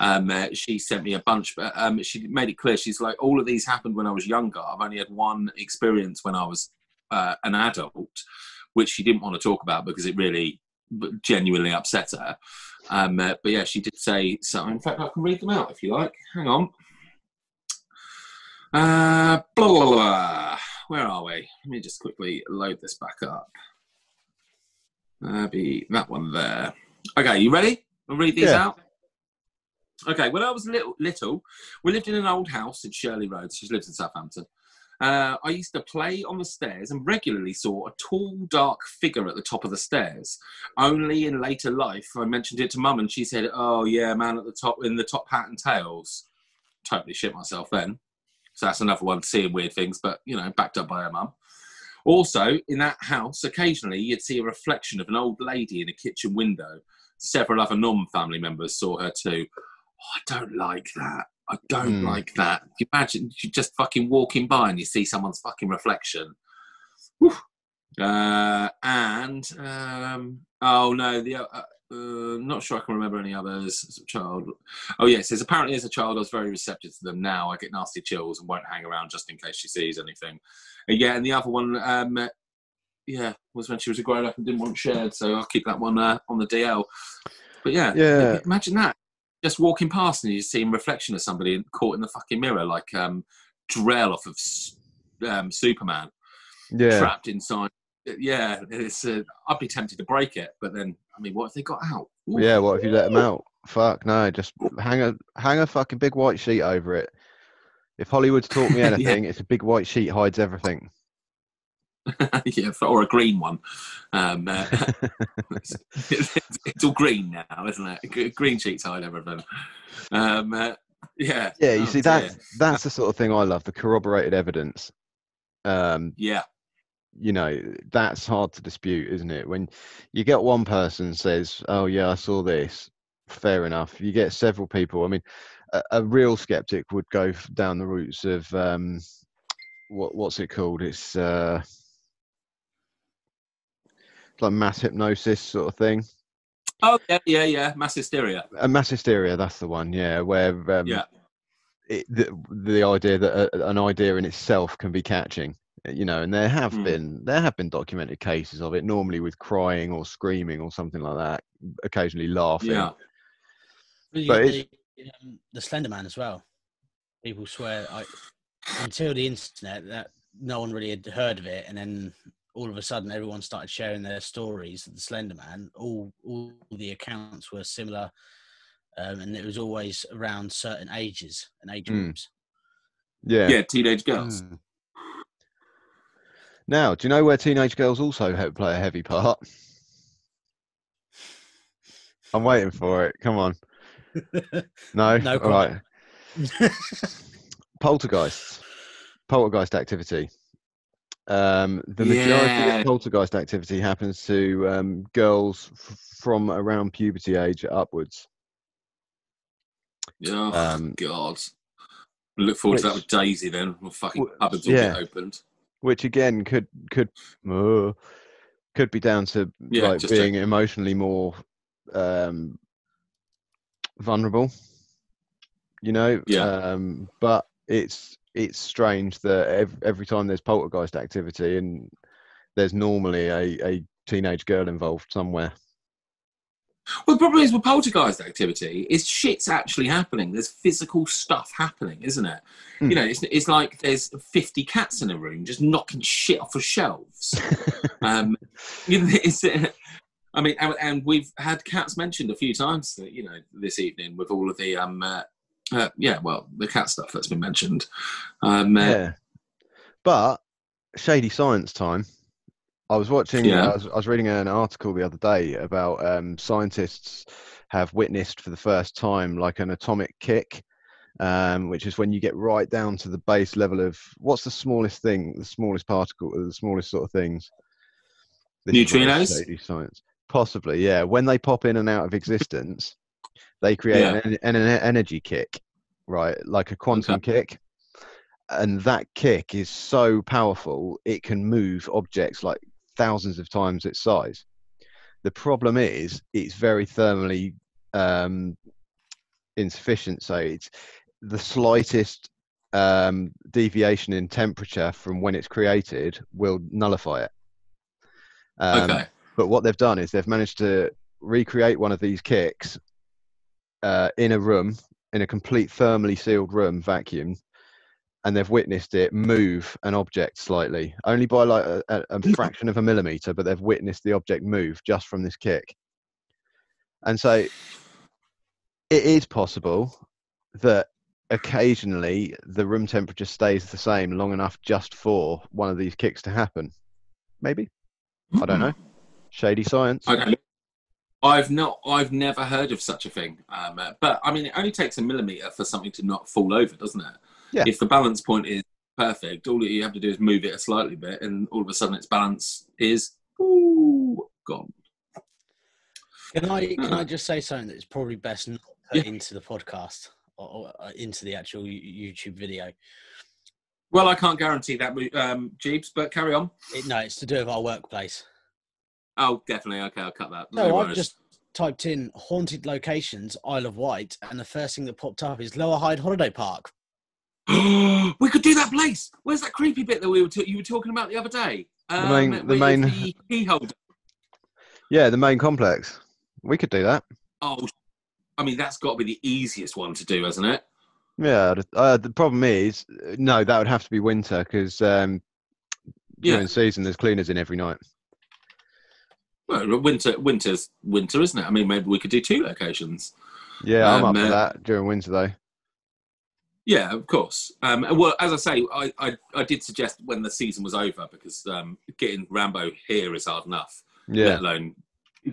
Um, uh, she sent me a bunch, but um, she made it clear. She's like, all of these happened when I was younger. I've only had one experience when I was uh, an adult, which she didn't want to talk about because it really genuinely upset her. Um, uh, but yeah, she did say so. In fact, I can read them out if you like. Hang on. Uh, blah, blah, blah. Where are we? Let me just quickly load this back up. Uh, be that one there. Okay, you ready? I'll read these Yeah. out. Okay, when I was little, little, we lived in an old house in Shirley Road. She lives in Southampton. Uh, I used to play on the stairs and regularly saw a tall, dark figure at the top of the stairs. Only in later life, I mentioned it to Mum, and she said, "Oh yeah, man at the top in the top hat and tails." Totally shit myself then. So that's another one seeing weird things, but you know, backed up by her mum. Also, in that house, occasionally you'd see a reflection of an old lady in a kitchen window. Several other non family members saw her too. Oh, I don't like that. I don't Hmm. like that. You imagine you're just fucking walking by and you see someone's fucking reflection. Whew. Uh, and um, oh no, the uh, uh, not sure I can remember any others as a child. Oh yes, it says apparently as a child I was very receptive to them. Now I get nasty chills and won't hang around just in case she sees anything. Uh, yeah, and the other one, um, yeah, was when she was a grown up and didn't want shared. So I'll keep that one uh, on the DL. But yeah, Yeah. imagine that. Just walking past and you see a reflection of somebody caught in the fucking mirror, like um, Drell off of um, Superman, yeah, trapped inside. Yeah, it's. Uh, I'd be tempted to break it, but then, I mean, what if they got out? Ooh. yeah. What if you let them out? Fuck no! Just hang a hang a fucking big white sheet over it. If Hollywood's taught me [LAUGHS] Yeah. anything, it's a big white sheet hides everything. [LAUGHS] yeah, or a green one. Um, uh, it's, [LAUGHS] it's all green now, isn't it? Green sheets hide everything. Um, uh, yeah. Yeah, you Oh, see, dear. that's that's the sort of thing I love. The corroborated evidence. Um, Yeah. You know, that's hard to dispute, isn't it? When you get one person says, "Oh yeah, I saw this," fair enough. You get several people. I mean, a, a real skeptic would go down the routes of um, what what's it called? It's uh, like mass hypnosis sort of thing. Oh, yeah, yeah, yeah. Mass hysteria. A mass hysteria, that's the one. Yeah, where um, Yeah. it, the, the idea that a, an idea in itself can be catching you know and there have Mm. been there have been documented cases of it normally with crying or screaming or something like that occasionally laughing Yeah. But the, um, the Slender Man as well. People swear I, until the internet that no one really had heard of it, and then all of a sudden everyone started sharing their stories of the Slender Man. All all the accounts were similar, um, and it was always around certain ages and age Mm. groups. yeah, Yeah, teenage girls. Mm. Now do you know where teenage girls also he- play a heavy part i'm waiting for it come on [LAUGHS] no No all right poltergeists poltergeist activity um, the majority Yeah. of poltergeist activity happens to um, girls f- from around puberty age upwards Oh, Um, God. We look forward to that with Daisy then. Well, fucking Wh- cupboards will yeah. get opened. Which again could could uh, could be down to Yeah, like being emotionally more um vulnerable you know Yeah. um but it's it's strange that every, every time there's poltergeist activity and there's normally a, a teenage girl involved somewhere Well, the problem is with poltergeist activity is shit's actually happening. There's physical stuff happening, isn't it? Hmm. You know, it's, it's like there's 50 cats in a room just knocking shit off of shelves. [LAUGHS] um, [LAUGHS] you know, it's, I mean, and, and we've had cats mentioned a few times, you know, this evening with all of the, um, uh, uh, yeah, well, the cat stuff that's been mentioned. Um, uh, yeah but shady science time i was watching Yeah. I, was, I was reading an article the other day about um, scientists have witnessed for the first time like an atomic kick um, which is when you get right down to the base level of what's the smallest thing the smallest particle the smallest sort of things? This is where it's Neutrinos? science. Possibly yeah. When they pop in and out of existence they create an, an, an energy kick right? Like a quantum kick. And that kick is so powerful it can move objects like thousands of times its size. The problem is it's very thermally um, insufficient. So it's the slightest um, deviation in temperature from when it's created will nullify it. Um, okay. but what they've done is they've managed to recreate one of these kicks uh, in a room, in a complete thermally sealed room, vacuum, and they've witnessed it move an object slightly, only by like a, a, [LAUGHS] fraction of a millimeter, but they've witnessed the object move just from this kick. And so it is possible that occasionally the room temperature stays the same long enough just for one of these kicks to happen. Maybe. I don't know. Shady science. Okay. I've not. I've never heard of such a thing. Um, uh, but I mean, it only takes a millimeter for something to not fall over, doesn't it? Yeah. If the balance point is perfect, all you have to do is move it a slightly bit, and all of a sudden its balance is ooh gone. Can I [CLEARS THROAT] can. I just say something that's probably best not put into the podcast or, or uh, into the actual YouTube video? Well, I can't guarantee that, um, Jeeves, but carry on. It, no, it's to do with our workplace. Oh, definitely. Okay, I'll cut that. So No I've just typed in haunted locations Isle of Wight, and the first thing that popped up is Lower Hyde Holiday Park. [GASPS] we could do that place. Where's that creepy bit that we were t- you were talking about the other day? Um, main- the main- the key holder. Yeah, the main complex. We could do that. Oh, I mean that's got to be the easiest one to do, hasn't it? Yeah. the- Uh, the problem is, no, that would have to be winter because um, Yeah. during season there's cleaners in every night. Well, winter, winter's winter, isn't it? I mean, maybe we could do two locations. Yeah, I'm Um, up for uh, that during winter though. Yeah, of course. Um, well, as I say, I, I, I did suggest when the season was over because um, getting Rambo here is hard enough. Yeah, Let alone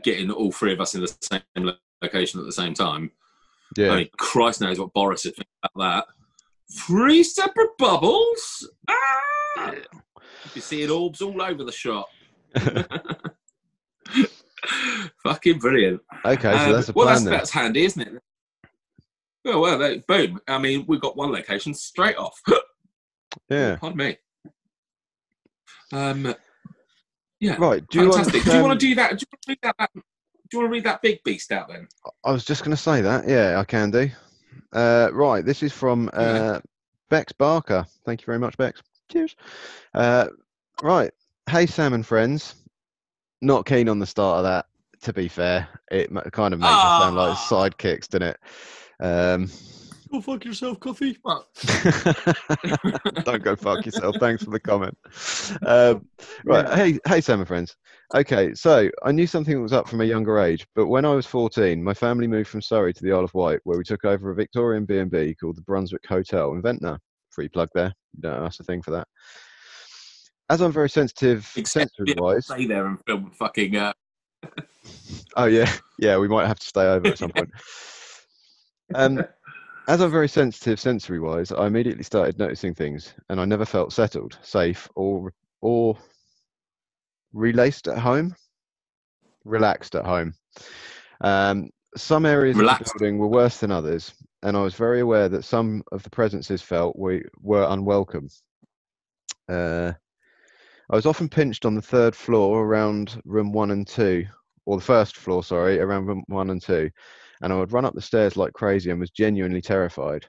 getting all three of us in the same location at the same time. yeah. I mean, Christ knows what Boris would think about that. Three separate bubbles. Ah! You see it orbs all over the shop. [LAUGHS] [LAUGHS] Fucking brilliant. okay, so Um, that's a well, plan that's, then. that's handy, isn't it? Oh, well, there- boom. I mean, we've got one location straight off. [LAUGHS] Yeah. Pardon me. Um, yeah, Right. Do you fantastic. want? do you want um, to do that? Do you want to read that? that- Do you want to read that big beast out then? I was just going to say that. Yeah, I can do. Uh, right. This is from Yeah. uh, Bex Barker. Thank you very much, Bex. Cheers. Uh, right. Hey, Sam and friends. Not keen on the start of that. To be fair, it kind of makes us sound like Ah. sidekicks, doesn't it? Um, Go fuck yourself, coffee. [LAUGHS] [LAUGHS] Don't go fuck yourself. Thanks for the comment. Um, right. Hey, hey, Sam and friends. Okay, so I knew something was up from a younger age, but when I was 14, my family moved from Surrey to the Isle of Wight, where we took over a Victorian B&B called the Brunswick Hotel in Ventnor. Free plug there. You don't ask a thing for that. As I'm very sensitive except we sensory-wise, stay there and film fucking. Uh, [LAUGHS] Oh yeah, yeah. We might have to stay over at some point. Um, [LAUGHS] as I'm very sensitive sensory-wise, I immediately started noticing things, and I never felt settled, safe, or or relaced at home, relaxed at home. Um, some areas Relaxed. of the building were worse than others, and I was very aware that some of the presences felt we were unwelcome. Uh, I was often pinched on the third floor around room one and two, or the first floor, sorry, around room one and two, and I would run up the stairs like crazy and was genuinely terrified.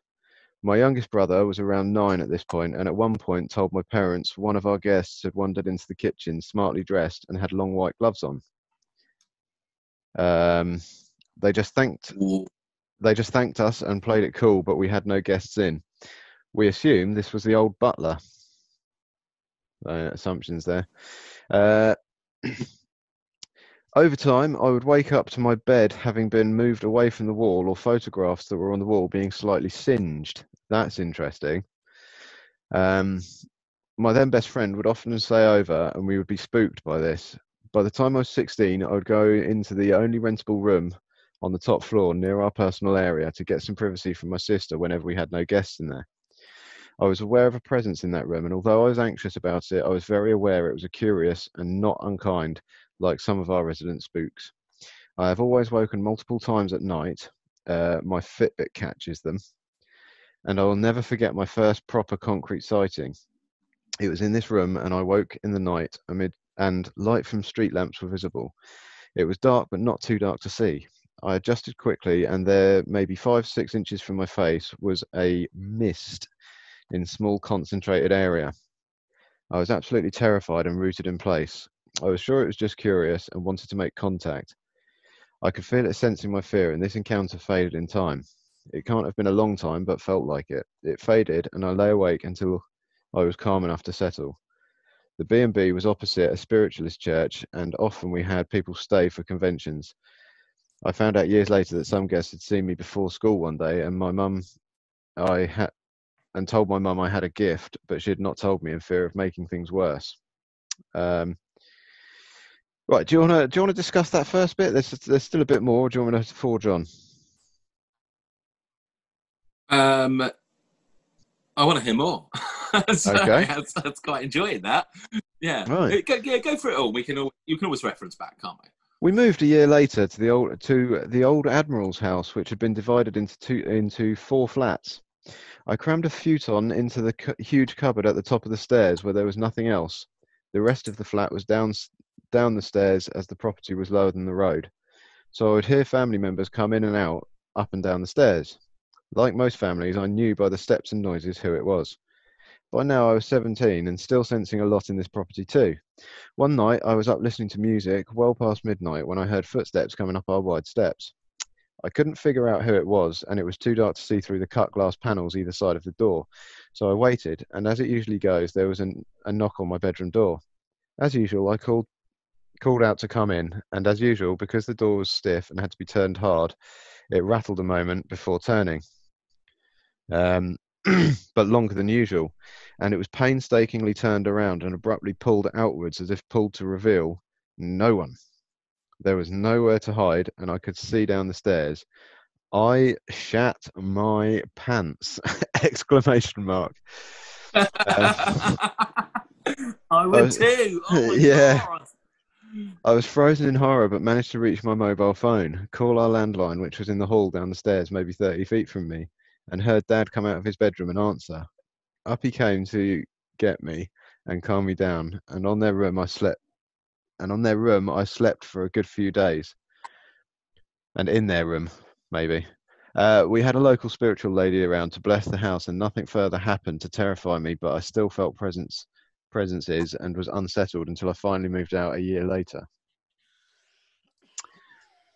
My youngest brother was around nine at this point, and at one point told my parents one of our guests had wandered into the kitchen smartly dressed and had long white gloves on. Um, they just thanked they just thanked us and played it cool, but we had no guests in. We assumed this was the old butler. Uh, assumptions there. Uh, [CLEARS THROAT] over time, I would wake up to my bed having been moved away from the wall or photographs that were on the wall being slightly singed. That's interesting. Um, my then best friend would often stay over and we would be spooked by this. By the time I was 16, I would go into the only rentable room on the top floor near our personal area to get some privacy from my sister whenever we had no guests in there. I was aware of a presence in that room, and although I was anxious about it, I was very aware it was a curious and not unkind, like some of our resident spooks. I have always woken multiple times at night. Uh, my Fitbit catches them. And I will never forget my first proper concrete sighting. It was in this room, and I woke in the night amid and light from street lamps were visible. It was dark, but not too dark to see. I adjusted quickly, and there, maybe five, six inches from my face, was a mist in small concentrated area. I was absolutely terrified and rooted in place. I was sure it was just curious and wanted to make contact. I could feel it sensing my fear, and this encounter faded in time. It can't have been a long time, but felt like it. It faded, and I lay awake until I was calm enough to settle. The B&B was opposite a spiritualist church, and often we had people stay for conventions. I found out years later that some guests had seen me before school one day, and my mum, I had, and told my mum I had a gift, but she had not told me in fear of making things worse. Um, right, do you want to do you want to discuss that first bit? There's there's still a bit more. Do you want me to forge on? Um, I want to hear more. [LAUGHS] so Okay. [LAUGHS] That's, that's quite enjoying that. Yeah. Right. Go, yeah, go for it all. We can. al- You can always reference back, can't we? We moved a year later to the old to the old admiral's house, which had been divided into two into four flats. I crammed a futon into the cu- huge cupboard at the top of the stairs, where there was nothing else. The rest of the flat was down down the stairs, as the property was lower than the road. So I would hear family members come in and out, up and down the stairs. Like most families, I knew by the steps and noises who it was. By now I was 17 and still sensing a lot in this property too. One night I was up listening to music well past midnight when I heard footsteps coming up our wide steps. I couldn't figure out who it was, and it was too dark to see through the cut glass panels either side of the door. So I waited, and as it usually goes, there was an, a knock on my bedroom door. As usual, I called called out to come in, and as usual, because the door was stiff and had to be turned hard, it rattled a moment before turning. Um, [CLEARS THROAT] but longer than usual, and it was painstakingly turned around and abruptly pulled outwards as if pulled to reveal no one. There was nowhere to hide, and I could see down the stairs. I shat my pants! [LAUGHS] Exclamation mark. [LAUGHS] I would Uh, too. Oh [LAUGHS] yeah. God. I was frozen in horror, but managed to reach my mobile phone, call our landline, which was in the hall down the stairs, maybe 30 feet from me, and heard Dad come out of his bedroom and answer. Up he came to get me and calm me down, and on their room I slept. And on their room I slept for a good few days. And in their room, maybe. Uh, we had a local spiritual lady around to bless the house, and nothing further happened to terrify me, but I still felt presence presences and was unsettled until I finally moved out a year later.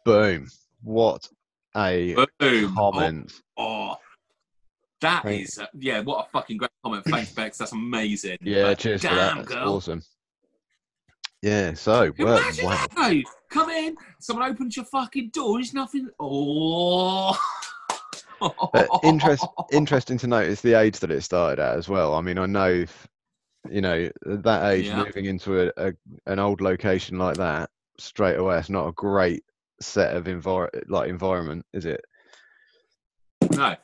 Boom. What a Boom. comment. Oh, oh. that Thank- is uh, yeah. What a fucking great comment. Thanks, Bex. That's amazing. Yeah, But cheers for that. That's girl. awesome. Yeah, so work. Imagine Wow. that though. Come in, someone opens your fucking door. There's nothing. Oh. Uh, interest, interesting to notice the age that it started at as well. I mean, I know, you know, at that age, Yeah. moving into a, a an old location like that straight away, it's not a great set of envir- like environment, is it? No. Have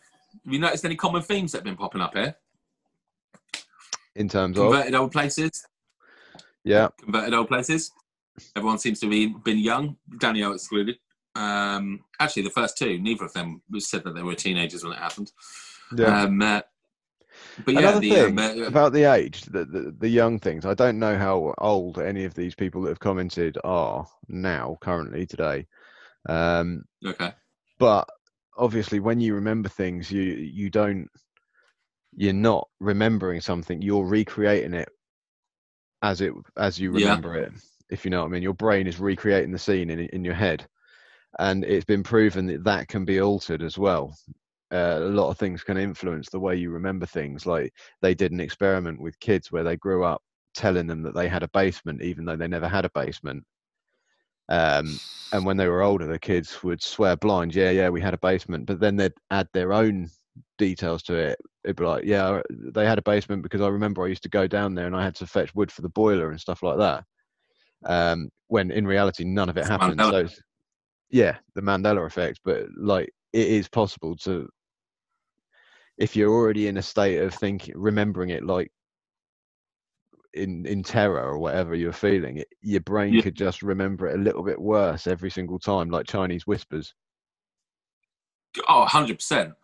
you noticed any common themes that have been popping up here? In terms of, Converted old places. yeah, Converted old places. Everyone seems to be been young, Danielle excluded. Um, actually, the first two, neither of them said that they were teenagers when it happened. Yeah. Um, uh, but yeah, Another the, thing um, uh, about the age, the, the the young things. I don't know how old any of these people that have commented are now, currently today. Um, okay. but obviously, when you remember things, you you don't. You're not remembering something. You're recreating it as it as you Yeah. remember it. If you know what I mean, your brain is recreating the scene in in your head, and it's been proven that that can be altered as well. Uh, a lot of things can influence the way you remember things. Like they did an experiment with kids where they grew up telling them that they had a basement, even though they never had a basement. Um, and when they were older, the kids would swear blind, yeah, yeah, we had a basement, but then they'd add their own details to it. It'd be like, yeah, they had a basement because I remember I used to go down there and I had to fetch wood for the boiler and stuff like that. Um, when in reality, none of it It's happened. So, yeah, the Mandela effect, but like it is possible to, if you're already in a state of thinking, remembering it like in in terror or whatever you're feeling, it, your brain Yeah. could just remember it a little bit worse every single time, like Chinese whispers. Oh, 100%.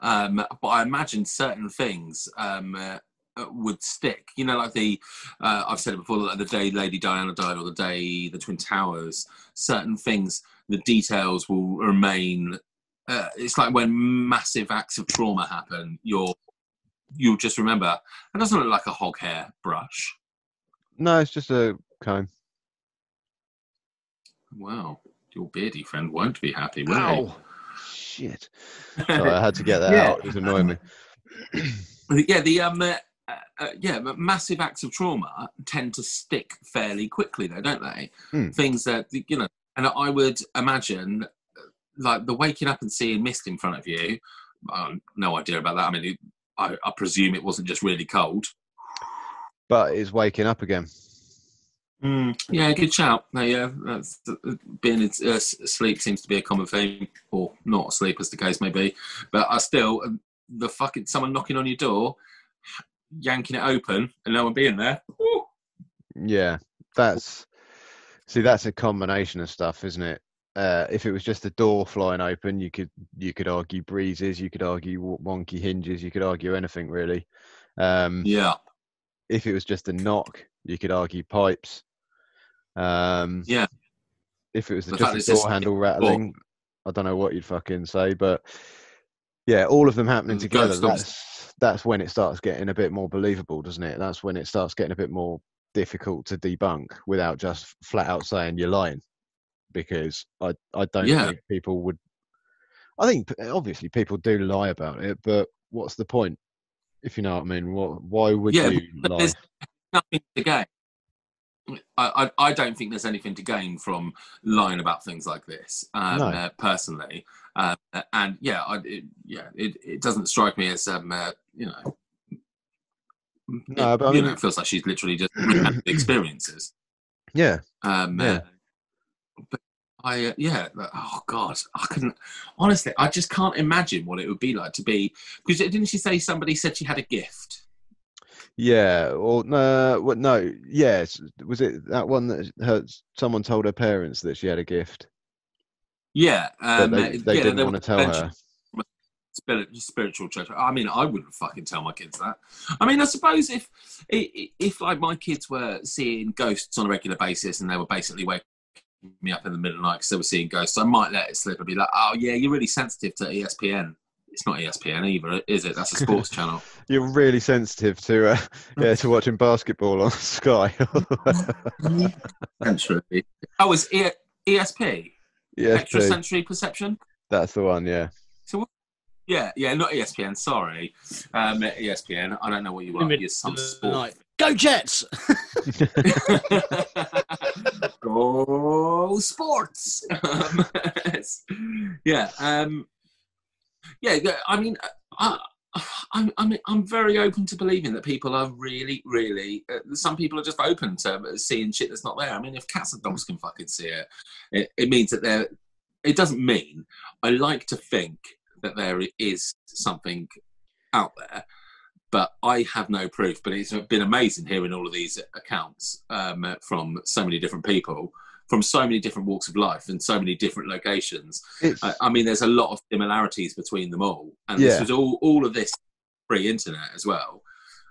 Um, but I imagine certain things um, uh, uh, would stick. You know, like the, uh, I've said it before, like the day Lady Diana died or the day the Twin Towers, certain things, the details will remain. Uh, it's like when massive acts of trauma happen, you'll, you'll just remember, it doesn't look like a hog hair brush. No, it's just a comb. Wow, your beardy friend won't be happy, will Shit! he? Sorry, I had to get that [LAUGHS] Yeah. out. It was annoying me. [CLEARS THROAT] yeah the um uh, uh, yeah but massive acts of trauma tend to stick fairly quickly though don't they Hmm. things that you know and i would imagine uh, like the waking up and seeing mist in front of you um, no idea about that i mean it, I, I presume it wasn't just really cold But it's waking up again. yeah good shout no, yeah that's, uh, being in uh, s- sleep seems to be a common theme or not asleep as the case may be but i still uh, the fucking someone knocking on your door yanking it open and no one being there Woo. Yeah, that's see, that's a combination of stuff, isn't it? Uh, if it was just a door flying open, you could you could argue breezes, you could argue wonky hinges, you could argue anything really. Um, yeah if it was just a knock, you could argue pipes. Um, Yeah. If it was The just a door handle rattling, I don't know what you'd fucking say, but yeah, all of them happening together. That's that's when it starts getting a bit more believable, doesn't it? That's when it starts getting a bit more difficult to debunk without just flat out saying you're lying, because I I don't Yeah. think people would. I think obviously people do lie about it, but what's the point? If you know what I mean, what? Why would Yeah, you but lie? there's nothing to gain. I, I, I don't think there's anything to gain from lying about things like this, um, No. uh, personally. Uh, and yeah, I, it, yeah, it, it doesn't strike me as um, uh, you know, No, it, but I you know, it feels like she's literally just [LAUGHS] experiences. Yeah, Um, Yeah. uh, but I, uh, yeah, oh god, I couldn't. Honestly, I just can't imagine what it would be like to be. Because didn't she say somebody said she had a gift? yeah, or no, what? No, yes. Was it that one that her, someone told her parents that she had a gift, Yeah, um, they, they yeah, didn't they want to tell her? spiritual church. I mean, I wouldn't fucking tell my kids that. I mean, I suppose if if like my kids were seeing ghosts on a regular basis and they were basically waking me up in the middle of the night because they were seeing ghosts, I might let it slip and be like, "Oh yeah, you're really sensitive to ESPN." It's not ESPN either, is it? That's a sports [LAUGHS] channel. You're really sensitive to uh, [LAUGHS] yeah to watching basketball on [LAUGHS] Sky. Sensory. Oh, it's e- ESP, yeah, extrasensory perception. that's the one. Yeah, So, Yeah, yeah, not ESPN. Sorry, um, ESPN. I don't know what you want. You're some sport Night. Go Jets! [LAUGHS] Go sports. [LAUGHS] Um, yeah, um, yeah. yeah, I mean, I, I'm, I'm, I'm very open to believing that people are really, really. Uh, some people are just open to seeing shit that's not there. I mean, if cats and dogs can fucking see it, it, it means that they're. It doesn't mean. I like to think that there is something out there but I have no proof. But it's been amazing hearing all of these accounts um, from so many different people from so many different walks of life and so many different locations. I, I mean, there's a lot of similarities between them all, and this was all all of this pre-internet as well.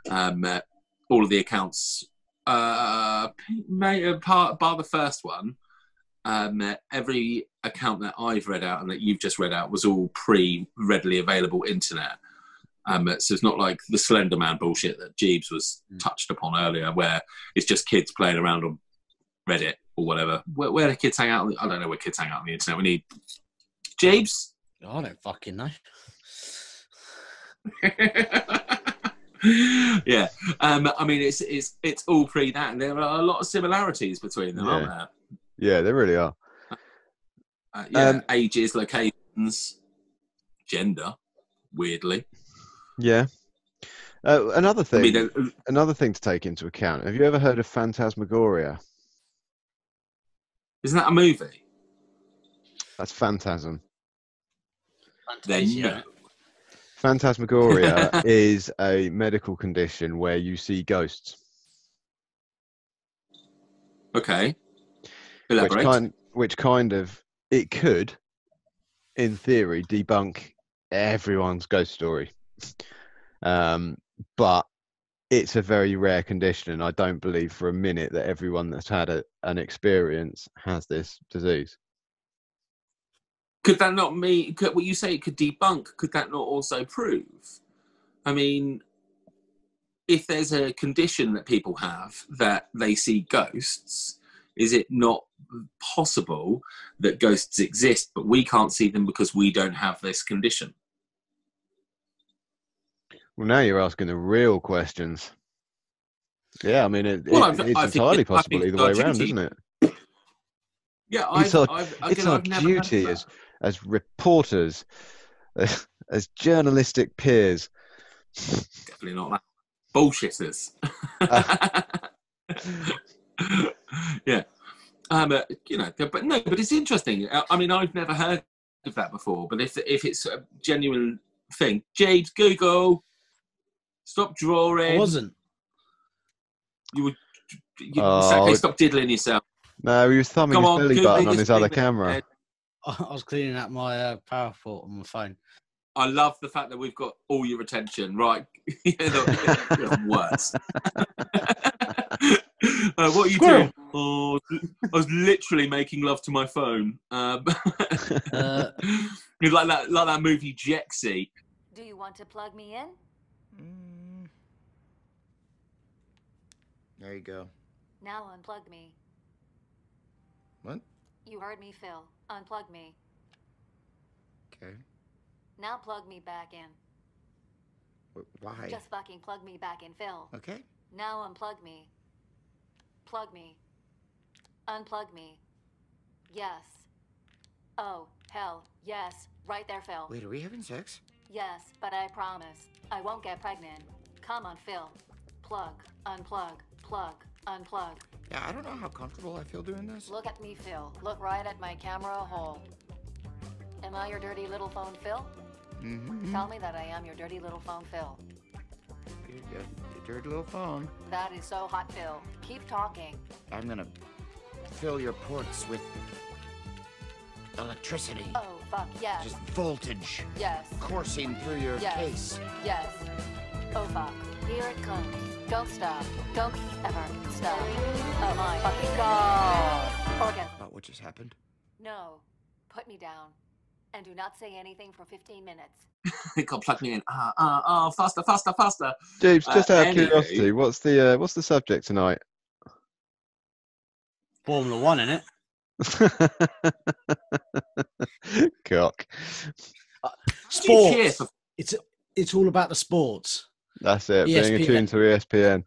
Um, uh, all of the accounts, uh, may, uh, part bar the first one. Um, uh, every account that I've read out and that you've just read out was all pre readily available internet. Um, so it's not like the Slender Man bullshit that Jeeves was Mm. touched upon earlier, where it's just kids playing around on Reddit or whatever. Where, where do kids hang out? I don't know where kids hang out on the internet. We need Jeeves. I don't fucking know. [LAUGHS] yeah, um, I mean it's it's it's all pre that, and there are a lot of similarities between them, aren't there? yeah, they really are. Uh, yeah, Um, ages, locations, gender. Weirdly, Yeah. Uh, another I thing, mean, uh, another thing to take into account. Have you ever heard of Phantasmagoria? isn't that a movie? That's phantasm. Then Fantasia, no. Phantasmagoria [LAUGHS] is a medical condition where you see ghosts, Okay, which elaborate. kind, which kind of it could, in theory, debunk everyone's ghost story. Um, but it's a very rare condition, and I don't believe for a minute that everyone that's had a, an experience has this disease. Could that not mean? What you say it could debunk? Could that not also prove? I mean, if there's a condition that people have that they see ghosts, is it not possible that ghosts exist, but we can't see them because we don't have this condition? Well, now you're asking the real questions. Yeah, I mean, it, Well, it- it's I entirely I possible either way our around, isn't it? Yeah, It's I've, our- I've, it's our I've never heard of duty as as reporters, as, as journalistic peers. definitely not that. Bullshitters. [LAUGHS] yeah. Um, uh, you know, but no, but it's interesting. I, I mean, I've never heard of that before. But if if it's a genuine thing, Jade, Google, stop I drawing. wasn't. You would. You, Oh, exactly, it- stop diddling yourself. No, he was thumbing Come his on, belly button on his other thing that- camera. [LAUGHS] I was cleaning up my uh, PowerPoint on my phone. I love the fact that we've got all your attention. Right, [LAUGHS] you're the, you're the worst. uh, what are you Squirrel. doing? Oh, I was literally making love to my phone. Um, [LAUGHS] Uh, like that, like that movie Jexi. Do you want to plug me in? Mm. There you go. Now unplug me. What? You heard me, Phil. Unplug me. Okay. Now plug me back in. Why? Just fucking plug me back in, Phil. Okay. Now unplug me. Plug me. Unplug me. Yes. Oh, hell. Yes. Right there, Phil. Wait, are we having sex? Yes, but I promise. I won't get pregnant. Come on, Phil. Plug. Unplug. Plug. Unplug. Yeah, I don't know how comfortable I feel doing this. Look at me, Phil. Look right at my camera hole. Am I your dirty little phone, Phil? Mm-hmm. Tell me that I am your dirty little phone, Phil. You got your dirty little phone. That is so hot, Phil. Keep talking. I'm gonna fill your ports with electricity. Oh, fuck, yes. Just voltage Yes. coursing through your Yes. case. Yes. Oh, fuck. Here it comes. Don't stop. Don't ever stop. Oh, my fucking God. Orgasm. About what just happened? No. Put me down. And do not say anything for 15 minutes. God, plug me in. Ah, ah, ah, faster, faster, faster. James, just Uh, out of anyway. curiosity, what's the uh, what's the subject tonight? Formula One, in it. [LAUGHS] Cock. Do you Sports. It's it's all about the sports. That's it. Being ESPN. attuned to ESPN.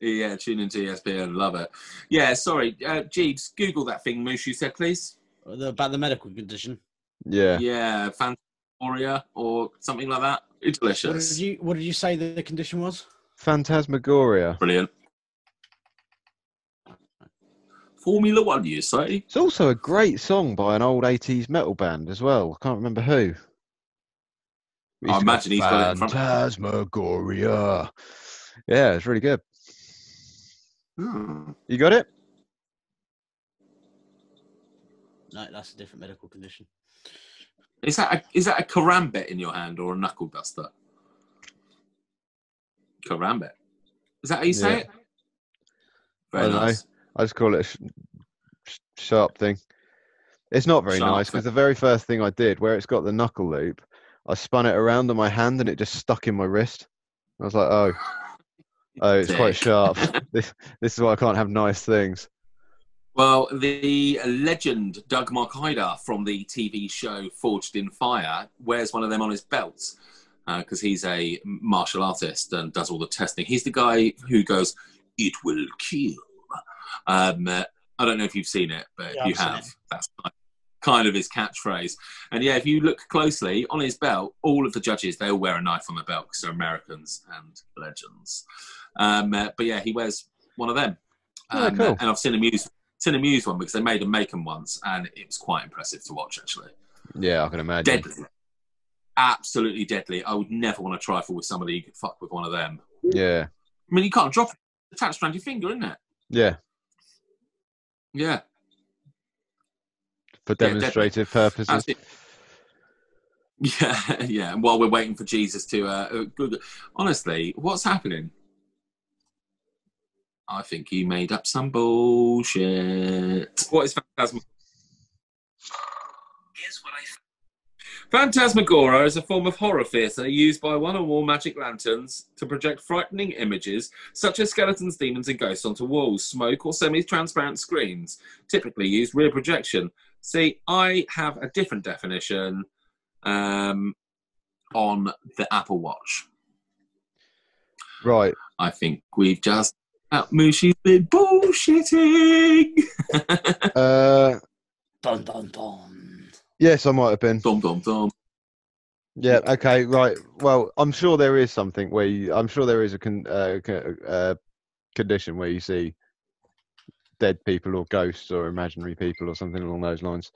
Yeah, tune into ESPN. Love it. Yeah, sorry. Uh, Jeeves, Google that thing, Moose, you said, please. About the medical condition. Yeah. Yeah, Fantasia or something like that. It's What did delicious. you What did you say the, the condition was? Phantasmagoria. Brilliant. Formula One, you say? It's also a great song by an old 80s metal band as well. I can't remember who. I It's imagine he's got it in front- Phantasmagoria. Yeah, it's really good. Hmm. You got it? No, that's a different medical condition. Is that a, is that a karambit in your hand or a knuckle duster? Karambit. Is that how you say Yeah. it? I Very don't know. nice. I just call it a sh- sh- sharp thing. It's not very Sharp nice because the very first thing I did, where it's got the knuckle loop, I spun it around in my hand and it just stuck in my wrist. I was like, oh, [LAUGHS] oh, it's quite sharp. [LAUGHS] this, this is why I can't have nice things. Well, the legend Doug Marcaida from the TV show Forged in Fire wears one of them on his belt because he's a martial artist and does all the testing. He's the guy who goes, "It will kill." Um, uh, I don't know if you've seen it, but Yeah, if you I've seen have, that's kind of his catchphrase. And yeah, if you look closely on his belt, all of the judges they all wear a knife on their belt because they're Americans and legends. Um, uh, but yeah, he wears one of them. Oh, Um, cool. And I've seen him use seen him use one because they made him make them once, and it was quite impressive to watch. Actually, Yeah, I can imagine. deadly, absolutely deadly. I would never want to trifle with somebody who could fuck with one of them. Yeah, I mean, you can't drop it; it's attached around your finger, isn't it? yeah, Yeah, for deadly. demonstrative purposes. Yeah, [LAUGHS] yeah. And while we're waiting for Jeeves to, uh, uh, Google, honestly, what's happening? I think he made up some bullshit. What is Phantasm? Here's what I. Phantasmagoria is a form of horror theatre used by one or more magic lanterns to project frightening images such as skeletons, demons, and ghosts onto walls, smoke, or semi transparent screens. Typically used rear projection. See, I have a different definition um, on the Apple Watch. Right. I think we've just. Uh, Mushi's been bullshitting. [LAUGHS] Uh, Dun dun dun. yes, I might have been. dum dum dum. Yeah. Okay. Right. Well, I'm sure there is something where you, I'm sure there is a con, uh, co- uh, condition where you see dead people or ghosts or imaginary people or something along those lines.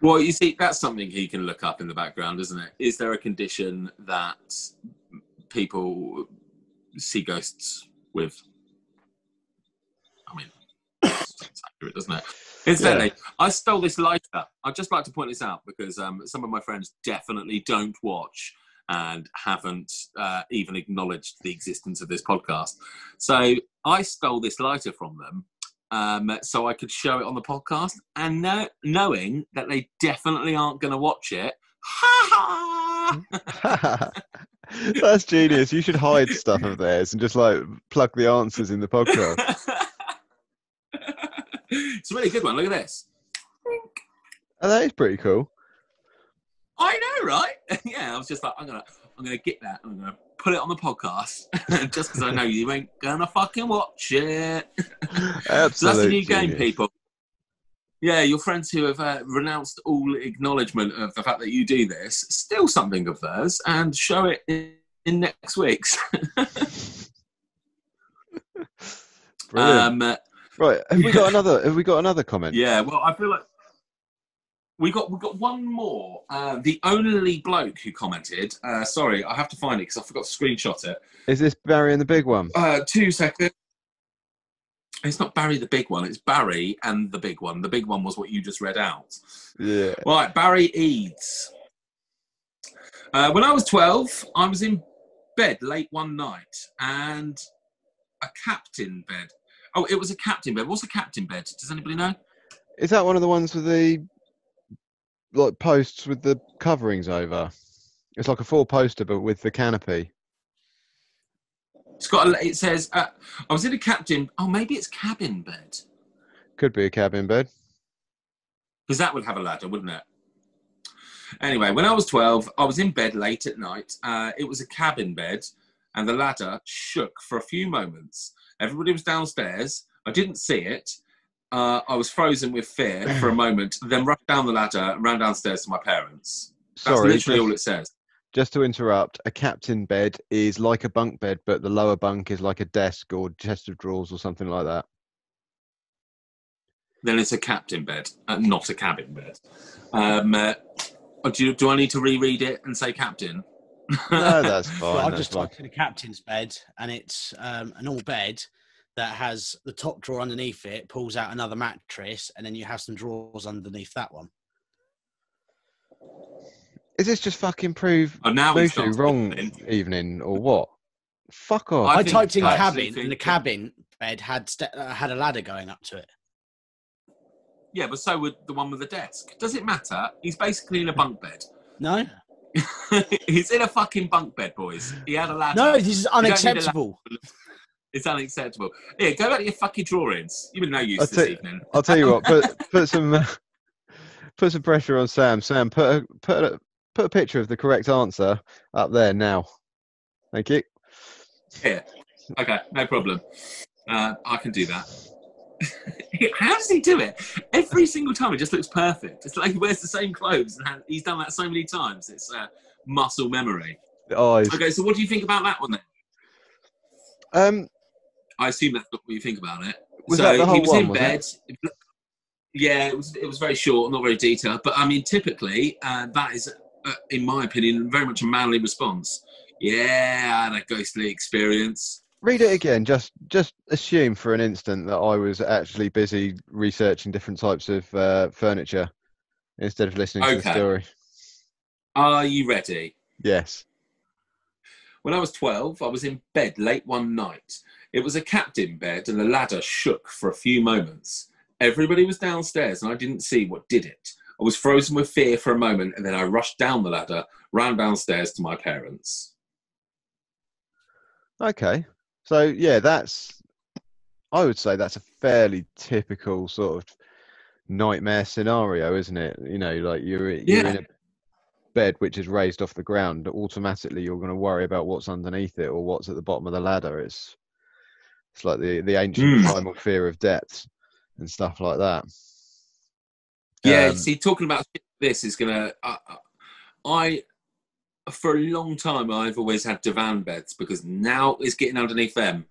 Well, you see, that's something he can look up in the background, isn't it? Is there a condition that people see ghosts with? I mean, it's accurate, doesn't it? Incidentally, I stole this lighter. I'd just like to point this out because um, some of my friends definitely don't watch and haven't uh, even acknowledged the existence of this podcast. So I stole this lighter from them um, so I could show it on the podcast, and know, knowing that they definitely aren't going to watch it. Ha ha! [LAUGHS] That's genius. You should hide stuff of theirs and just like plug the answers in the podcast. [LAUGHS] it's a really good one. Look at this. Oh, that is pretty cool. I know, right? [LAUGHS] yeah, I was just like, I'm gonna, I'm gonna get that. I'm gonna put it on the podcast [LAUGHS] just because I know you ain't gonna fucking watch it. Absolutely. [LAUGHS] So that's the new game, people. Yeah, your friends who have uh, renounced all acknowledgement of the fact that you do this, steal something of theirs and show it in, in next week's. [LAUGHS] Brilliant. um, right. Have we got another? Have we got another comment? yeah, well, I feel like we got we got one more. Uh, the only bloke who commented. Uh, sorry, I have to find it because I forgot to screenshot it. Is this Barry and the big one? Uh, two seconds. It's not Barry the big one. It's Barry and the big one. The big one was what you just read out. Yeah. Right, Barry Eads. Uh, when I was 12, I was in bed late one night and a captain bed. Oh, it was a captain bed. What's a captain bed? Does anybody know? Is that one of the ones with the like posts with the coverings over? It's like a four poster, but with the canopy. It's got. A, it says uh, I was in a captain. Oh, maybe it's cabin bed Could be a cabin bed. because that would have a ladder, wouldn't it? Anyway, when I was 12, I was in bed late at night. Uh, it was a cabin bed, and the ladder shook for a few moments. Everybody was downstairs. I didn't see it. Uh, I was frozen with fear for a [CLEARS THROAT] moment, then rushed down the ladder, ran downstairs to my parents. That's Sorry, literally just, all it says. just to interrupt. A captain bed is like a bunk bed, but the lower bunk is like a desk or chest of drawers or something like that. Then it's a captain bed, uh, not a cabin bed. Um, uh, do, you, do I need to reread it and say captain? No, that's [LAUGHS] fine. Well, I've that's just fine. typed in a captain's bed, and it's um, a normal bed that has the top drawer underneath it, pulls out another mattress, and then you have some drawers underneath that one. Is this just fucking prove Oh, now Mushu wrong in. evening or what? Fuck off. I I, typed in I cabin, and the cabin bed had ste- uh, had a ladder going up to it. Yeah, but so would the one with the desk. Does it matter? He's basically in a bunk bed. No, [LAUGHS] He's in a fucking bunk bed, boys. He had a ladder. no, this is need unacceptable. It's unacceptable. Yeah, go back to your fucking drawings. You've been no use I'll this tell- evening. I'll tell you what. Put [LAUGHS] put some uh, put some pressure on Sam. Sam, put a put a put a picture of the correct answer up there now. Thank you. Here. Okay, no problem. Uh, I can do that. [LAUGHS] How does he do it? Every single time, it just looks perfect. It's like he wears the same clothes, and he's done that so many times. It's uh, muscle memory. Eyes. Okay, so what do you think about that one then? Um, I assume that's what you think about it. Was so that the whole he was one, in was bed. Yeah, it was. It was very short, not very detailed. But I mean, typically, uh, that is, uh, in my opinion, very much a manly response. Yeah, I had a ghostly experience. read it again. Just just assume for an instant that I was actually busy researching different types of uh, furniture instead of listening to the story. Are you ready? Yes. When I was 12, I was in bed late one night. It was a captain bed, and the ladder shook for a few moments. Everybody was downstairs, and I didn't see what did it. I was frozen with fear for a moment, and then I rushed down the ladder, ran downstairs to my parents. Okay. So yeah, that's I would say that's a fairly typical sort of nightmare scenario, isn't it? You know, like you're you're in a bed which is raised off the ground, automatically you're going to worry about what's underneath it or what's at the bottom of the ladder. It's it's like the the ancient Mm. primal fear of depth and stuff like that. Yeah, Um, see, talking about this is gonna. I, I, for a long time, I've always had divan beds because now it's getting underneath them.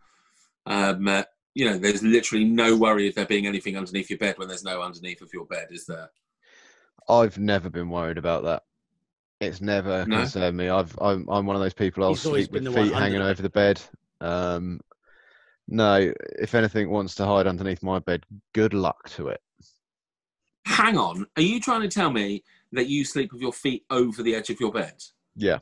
Um, uh, you know, there's literally no worry of there being anything underneath your bed when there's no underneath of your bed, is there? I've never been worried about that. It's never No? concerned me. I've I'm I'm one of those people. I'll He's sleep with been the one feet hanging under over the bed. Um, no, if anything wants to hide underneath my bed, good luck to it. Hang on, are you trying to tell me that you sleep with your feet over the edge of your bed? Yeah,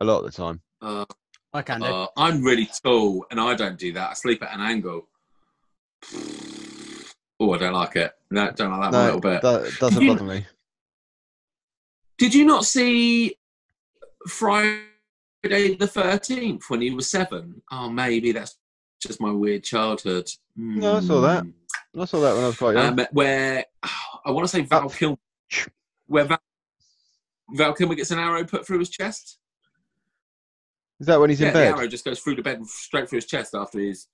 a lot of the time. Uh, I can do. uh, I'm really tall, and I don't do that. I sleep at an angle. Oh, I don't like it. No, don't like that one a little bit. that doesn't bother me. Did you not see Friday the thirteenth when he was seven? Oh, maybe that's just my weird childhood. No, I saw that. Hmm. I saw that when I was quite young. Um, where [SIGHS] I want to say Val Oh. Kilmer, where Val, Val Kilmer gets an arrow put through his chest. Is that when he's yeah, in bed? the arrow just goes through the bed and straight through his chest after he's.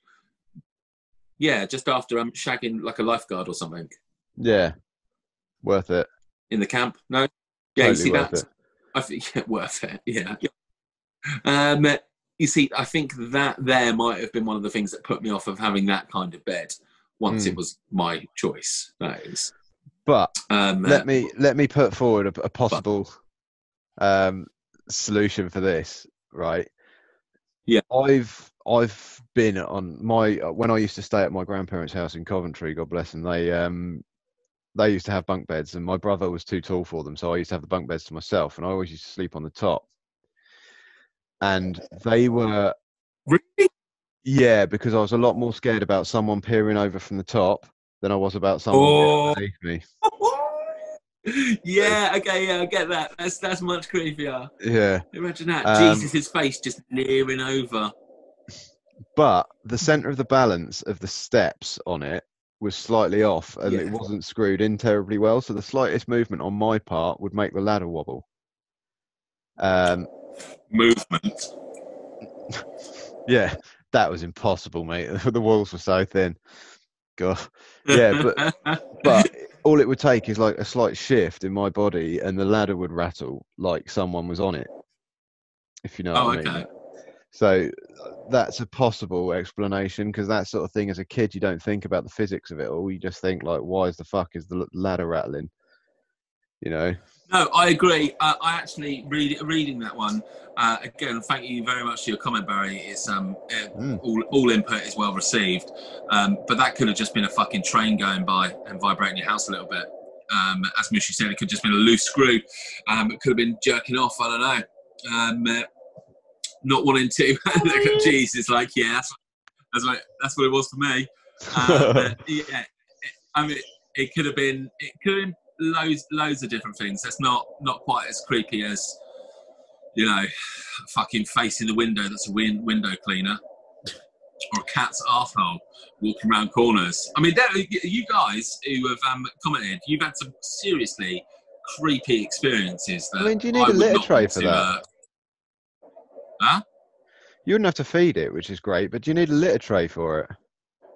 Yeah, just after um, shagging like a lifeguard or something Yeah, worth it. in the camp. No, yeah, you see worth that. it. I think [LAUGHS] yeah, worth it. Yeah. Um, you see, I think that there might have been one of the things that put me off of having that kind of bed once Hmm. it was my choice. That is. But Um, let me let me put forward a, a possible um, solution for this. Right. Yeah. I've I've been on my uh, when I used to stay at my grandparents' house in Coventry. God bless them. They um they used to have bunk beds, and my brother was too tall for them, so I used to have the bunk beds to myself, and I always used to sleep on the top. And they were really? yeah, because I was a lot more scared about someone peering over from the top than I was about someone Oh. beneath me. [LAUGHS] yeah, okay, yeah, I get that. That's that's much creepier. Yeah. Imagine that. Um, Jesus, his face just leering over. but the center of the balance of the steps on it was slightly off and it wasn't screwed in terribly well so the slightest movement on my part would make the ladder wobble um Movement. yeah that was impossible mate. [LAUGHS] The walls were so thin. God. Yeah, but [LAUGHS] but all it would take is like a slight shift in my body and the ladder would rattle like someone was on it if you know Oh, what i mean. Okay. so that's a possible explanation because that sort of thing as a kid you don't think about the physics of it all. You just think like why is the fuck is the ladder rattling? You know No, I agree. Uh, I actually read reading that one uh, again. Thank you very much for your comment, Barry. It's um uh, Mm. all, all input is well received, um, but that could have just been a fucking train going by and vibrating your house a little bit. Um, as Mushy said, it could have just been a loose screw. Um, it could have been jerking off. I don't know. Um, uh, not wanting to [LAUGHS] Jesus, like yeah, that's, that's what that's what it was for me. [LAUGHS] Um, yeah, it- I mean, it could have been it could have been loads loads of different things. That's not not quite as creepy as you know, fucking facing the window that's a win- window cleaner or a cat's arsehole walking around corners. I mean, there, you guys who have um, commented, you've had some seriously creepy experiences. That I mean, do you need a would litter tray for to, that? uh, huh? You wouldn't have to feed it, which is great, but do you need a litter tray for it?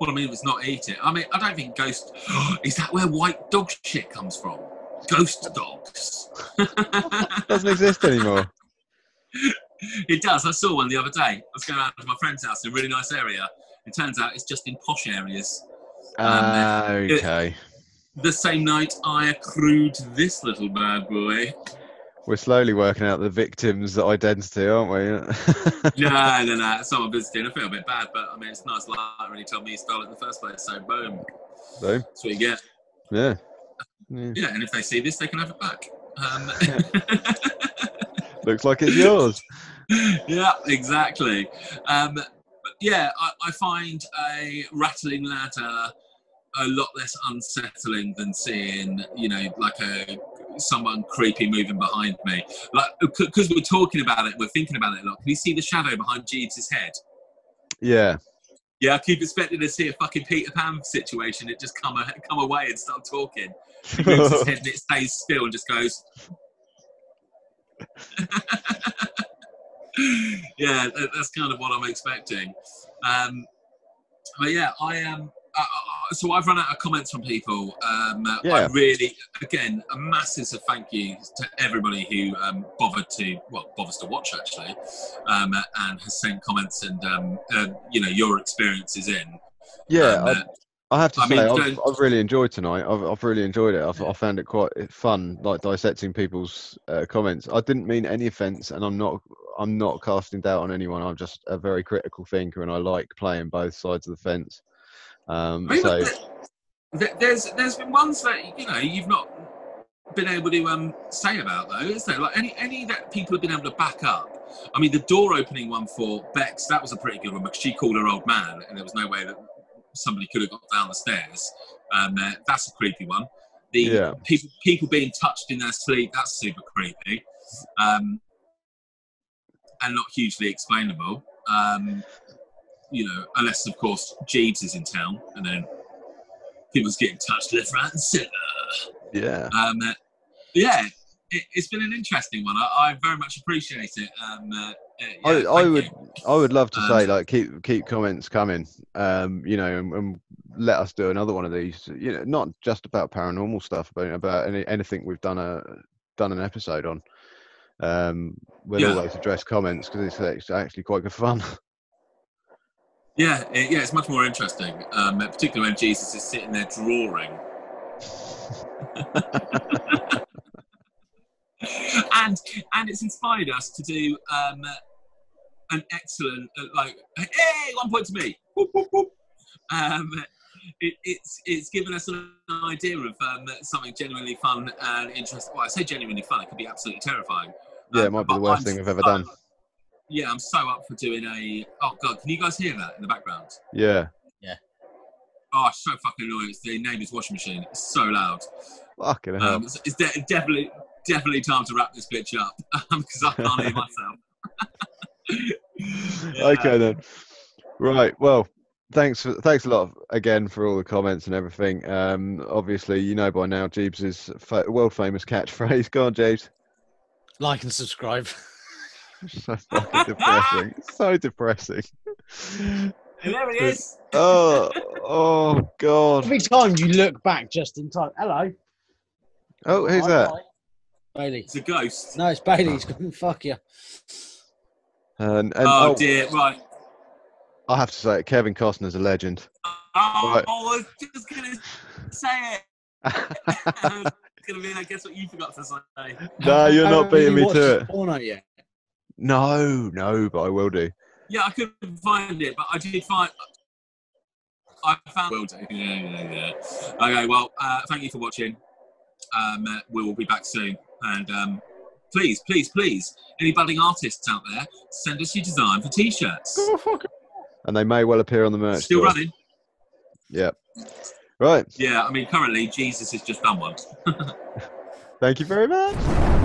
Well, I mean, it's not eat it. I mean, I don't think ghost. [GASPS] Is that where white dog shit comes from? Ghost dogs. [LAUGHS] Doesn't exist anymore. it does. I saw one the other day. I was going around to my friend's house in a really nice area. It turns out it's just in posh areas. Ah, Um, okay. The same night I accrued this little bad boy. We're slowly working out the victim's identity, aren't we? [LAUGHS] no, no, no. Someone visiting. I feel a bit bad, but I mean, it's nice. Like, really told me he stole it in the first place. So, boom. Boom. That's what you get. Yeah. yeah. Yeah, and if they see this, they can have it back. Um, [LAUGHS] Looks like it's [LAUGHS] yours. yeah, exactly. Um, but yeah, I, I find a rattling ladder a lot less unsettling than seeing, you know, like a someone creepy moving behind me. Like, because we're talking about it, we're thinking about it a lot. Can you see the shadow behind Jeeves' head? Yeah. Yeah, I keep expecting to see a fucking Peter Pan situation. It just come a- come away and start talking. He moves his [LAUGHS] head and it stays still and just goes. [LAUGHS] yeah, that, that's kind of what I'm expecting. Um, but yeah, I am. Uh, uh, so I've run out of comments from people. Um, uh, I really, again, a massive thank you to everybody who um, bothered to, well, bothers to watch actually, um, and has sent comments and um, uh, you know your experiences in. Yeah. Um, I, uh, I have to I say, mean, I've, I've really enjoyed tonight. I've, I've really enjoyed it. I've, I found it quite fun, like dissecting people's uh, comments. I didn't mean any offence, and I'm not. I'm not casting doubt on anyone. I'm just a very critical thinker, and I like playing both sides of the fence. Um, I mean, so there- there's there's been ones that you know you've not been able to um, say about though, is there? Like any any that people have been able to back up. I mean, the door opening one for Bex that was a pretty good one because she called her old man, and there was no way that somebody could have got down the stairs. Um, uh, that's a creepy one. The Yeah. people people being touched in their sleep that's super creepy, um, and not hugely explainable. Um, you know, unless of course Jeeves is in town, and then people's getting touched left, right, and centre. yeah, Um, uh, yeah, it, it's been an interesting one. I, I very much appreciate it. Um, uh, uh, I, I would. you. I would love to say Um, like keep keep comments coming. Um, you know, and, and let us do another one of these. You know, not just about paranormal stuff, but about any, anything we've done a done an episode on. Um, we'll Yeah. always address comments because it's, it's actually quite good fun. [LAUGHS] Yeah, it, yeah, it's much more interesting, um, particularly when Jeeves is sitting there drawing. [LAUGHS] and and it's inspired us to do um, an excellent uh, like hey one point to me Whoop, whoop, whoop. um, it, it's it's given us an idea of um, something genuinely fun and interesting well I say genuinely fun it could be absolutely terrifying yeah, it Um, might be the worst I'm thing I've ever done. Yeah I'm so up for doing a oh god can you guys hear that in the background Yeah, Yeah. Oh, it's so fucking annoying. It's the neighbour's washing machine. It's so loud. fucking hell. Um, it's it's de- definitely, definitely time to wrap this bitch up [LAUGHS] because I can't hear myself. [LAUGHS] [LAUGHS] Yeah. Okay then. Right. Well, thanks for, thanks a lot again for all the comments and everything. Um, obviously, you know by now Jeeves' fa- world famous catchphrase. Go on, Jeeves. Like and subscribe. [LAUGHS] so fucking depressing. So depressing. And there he is. [LAUGHS] Oh, oh God. Every time you look back just in time. Hello. Oh, who's that? Bailey. It's a ghost. No, it's Bailey. He's going fuck you. And, and oh, oh, dear. Right. I have to say, it, Kevin Costner's a legend. Oh, Right. I was just going to say it. [LAUGHS] going to be like, guess what you forgot to say? No, you're not beating really me to it. Porno yet. No, no, but I will do. Yeah, I couldn't find it, but I did find. I found. Will do. Yeah, yeah, yeah. Okay, well, uh, thank you for watching. Um, uh, we will be back soon, and um, please, please, please, any budding artists out there, send us your design for t-shirts. And they may well appear on the merch. Still store. running. Yeah. Right. Yeah, I mean, currently Jeeves has just done one. [LAUGHS] Thank you very much.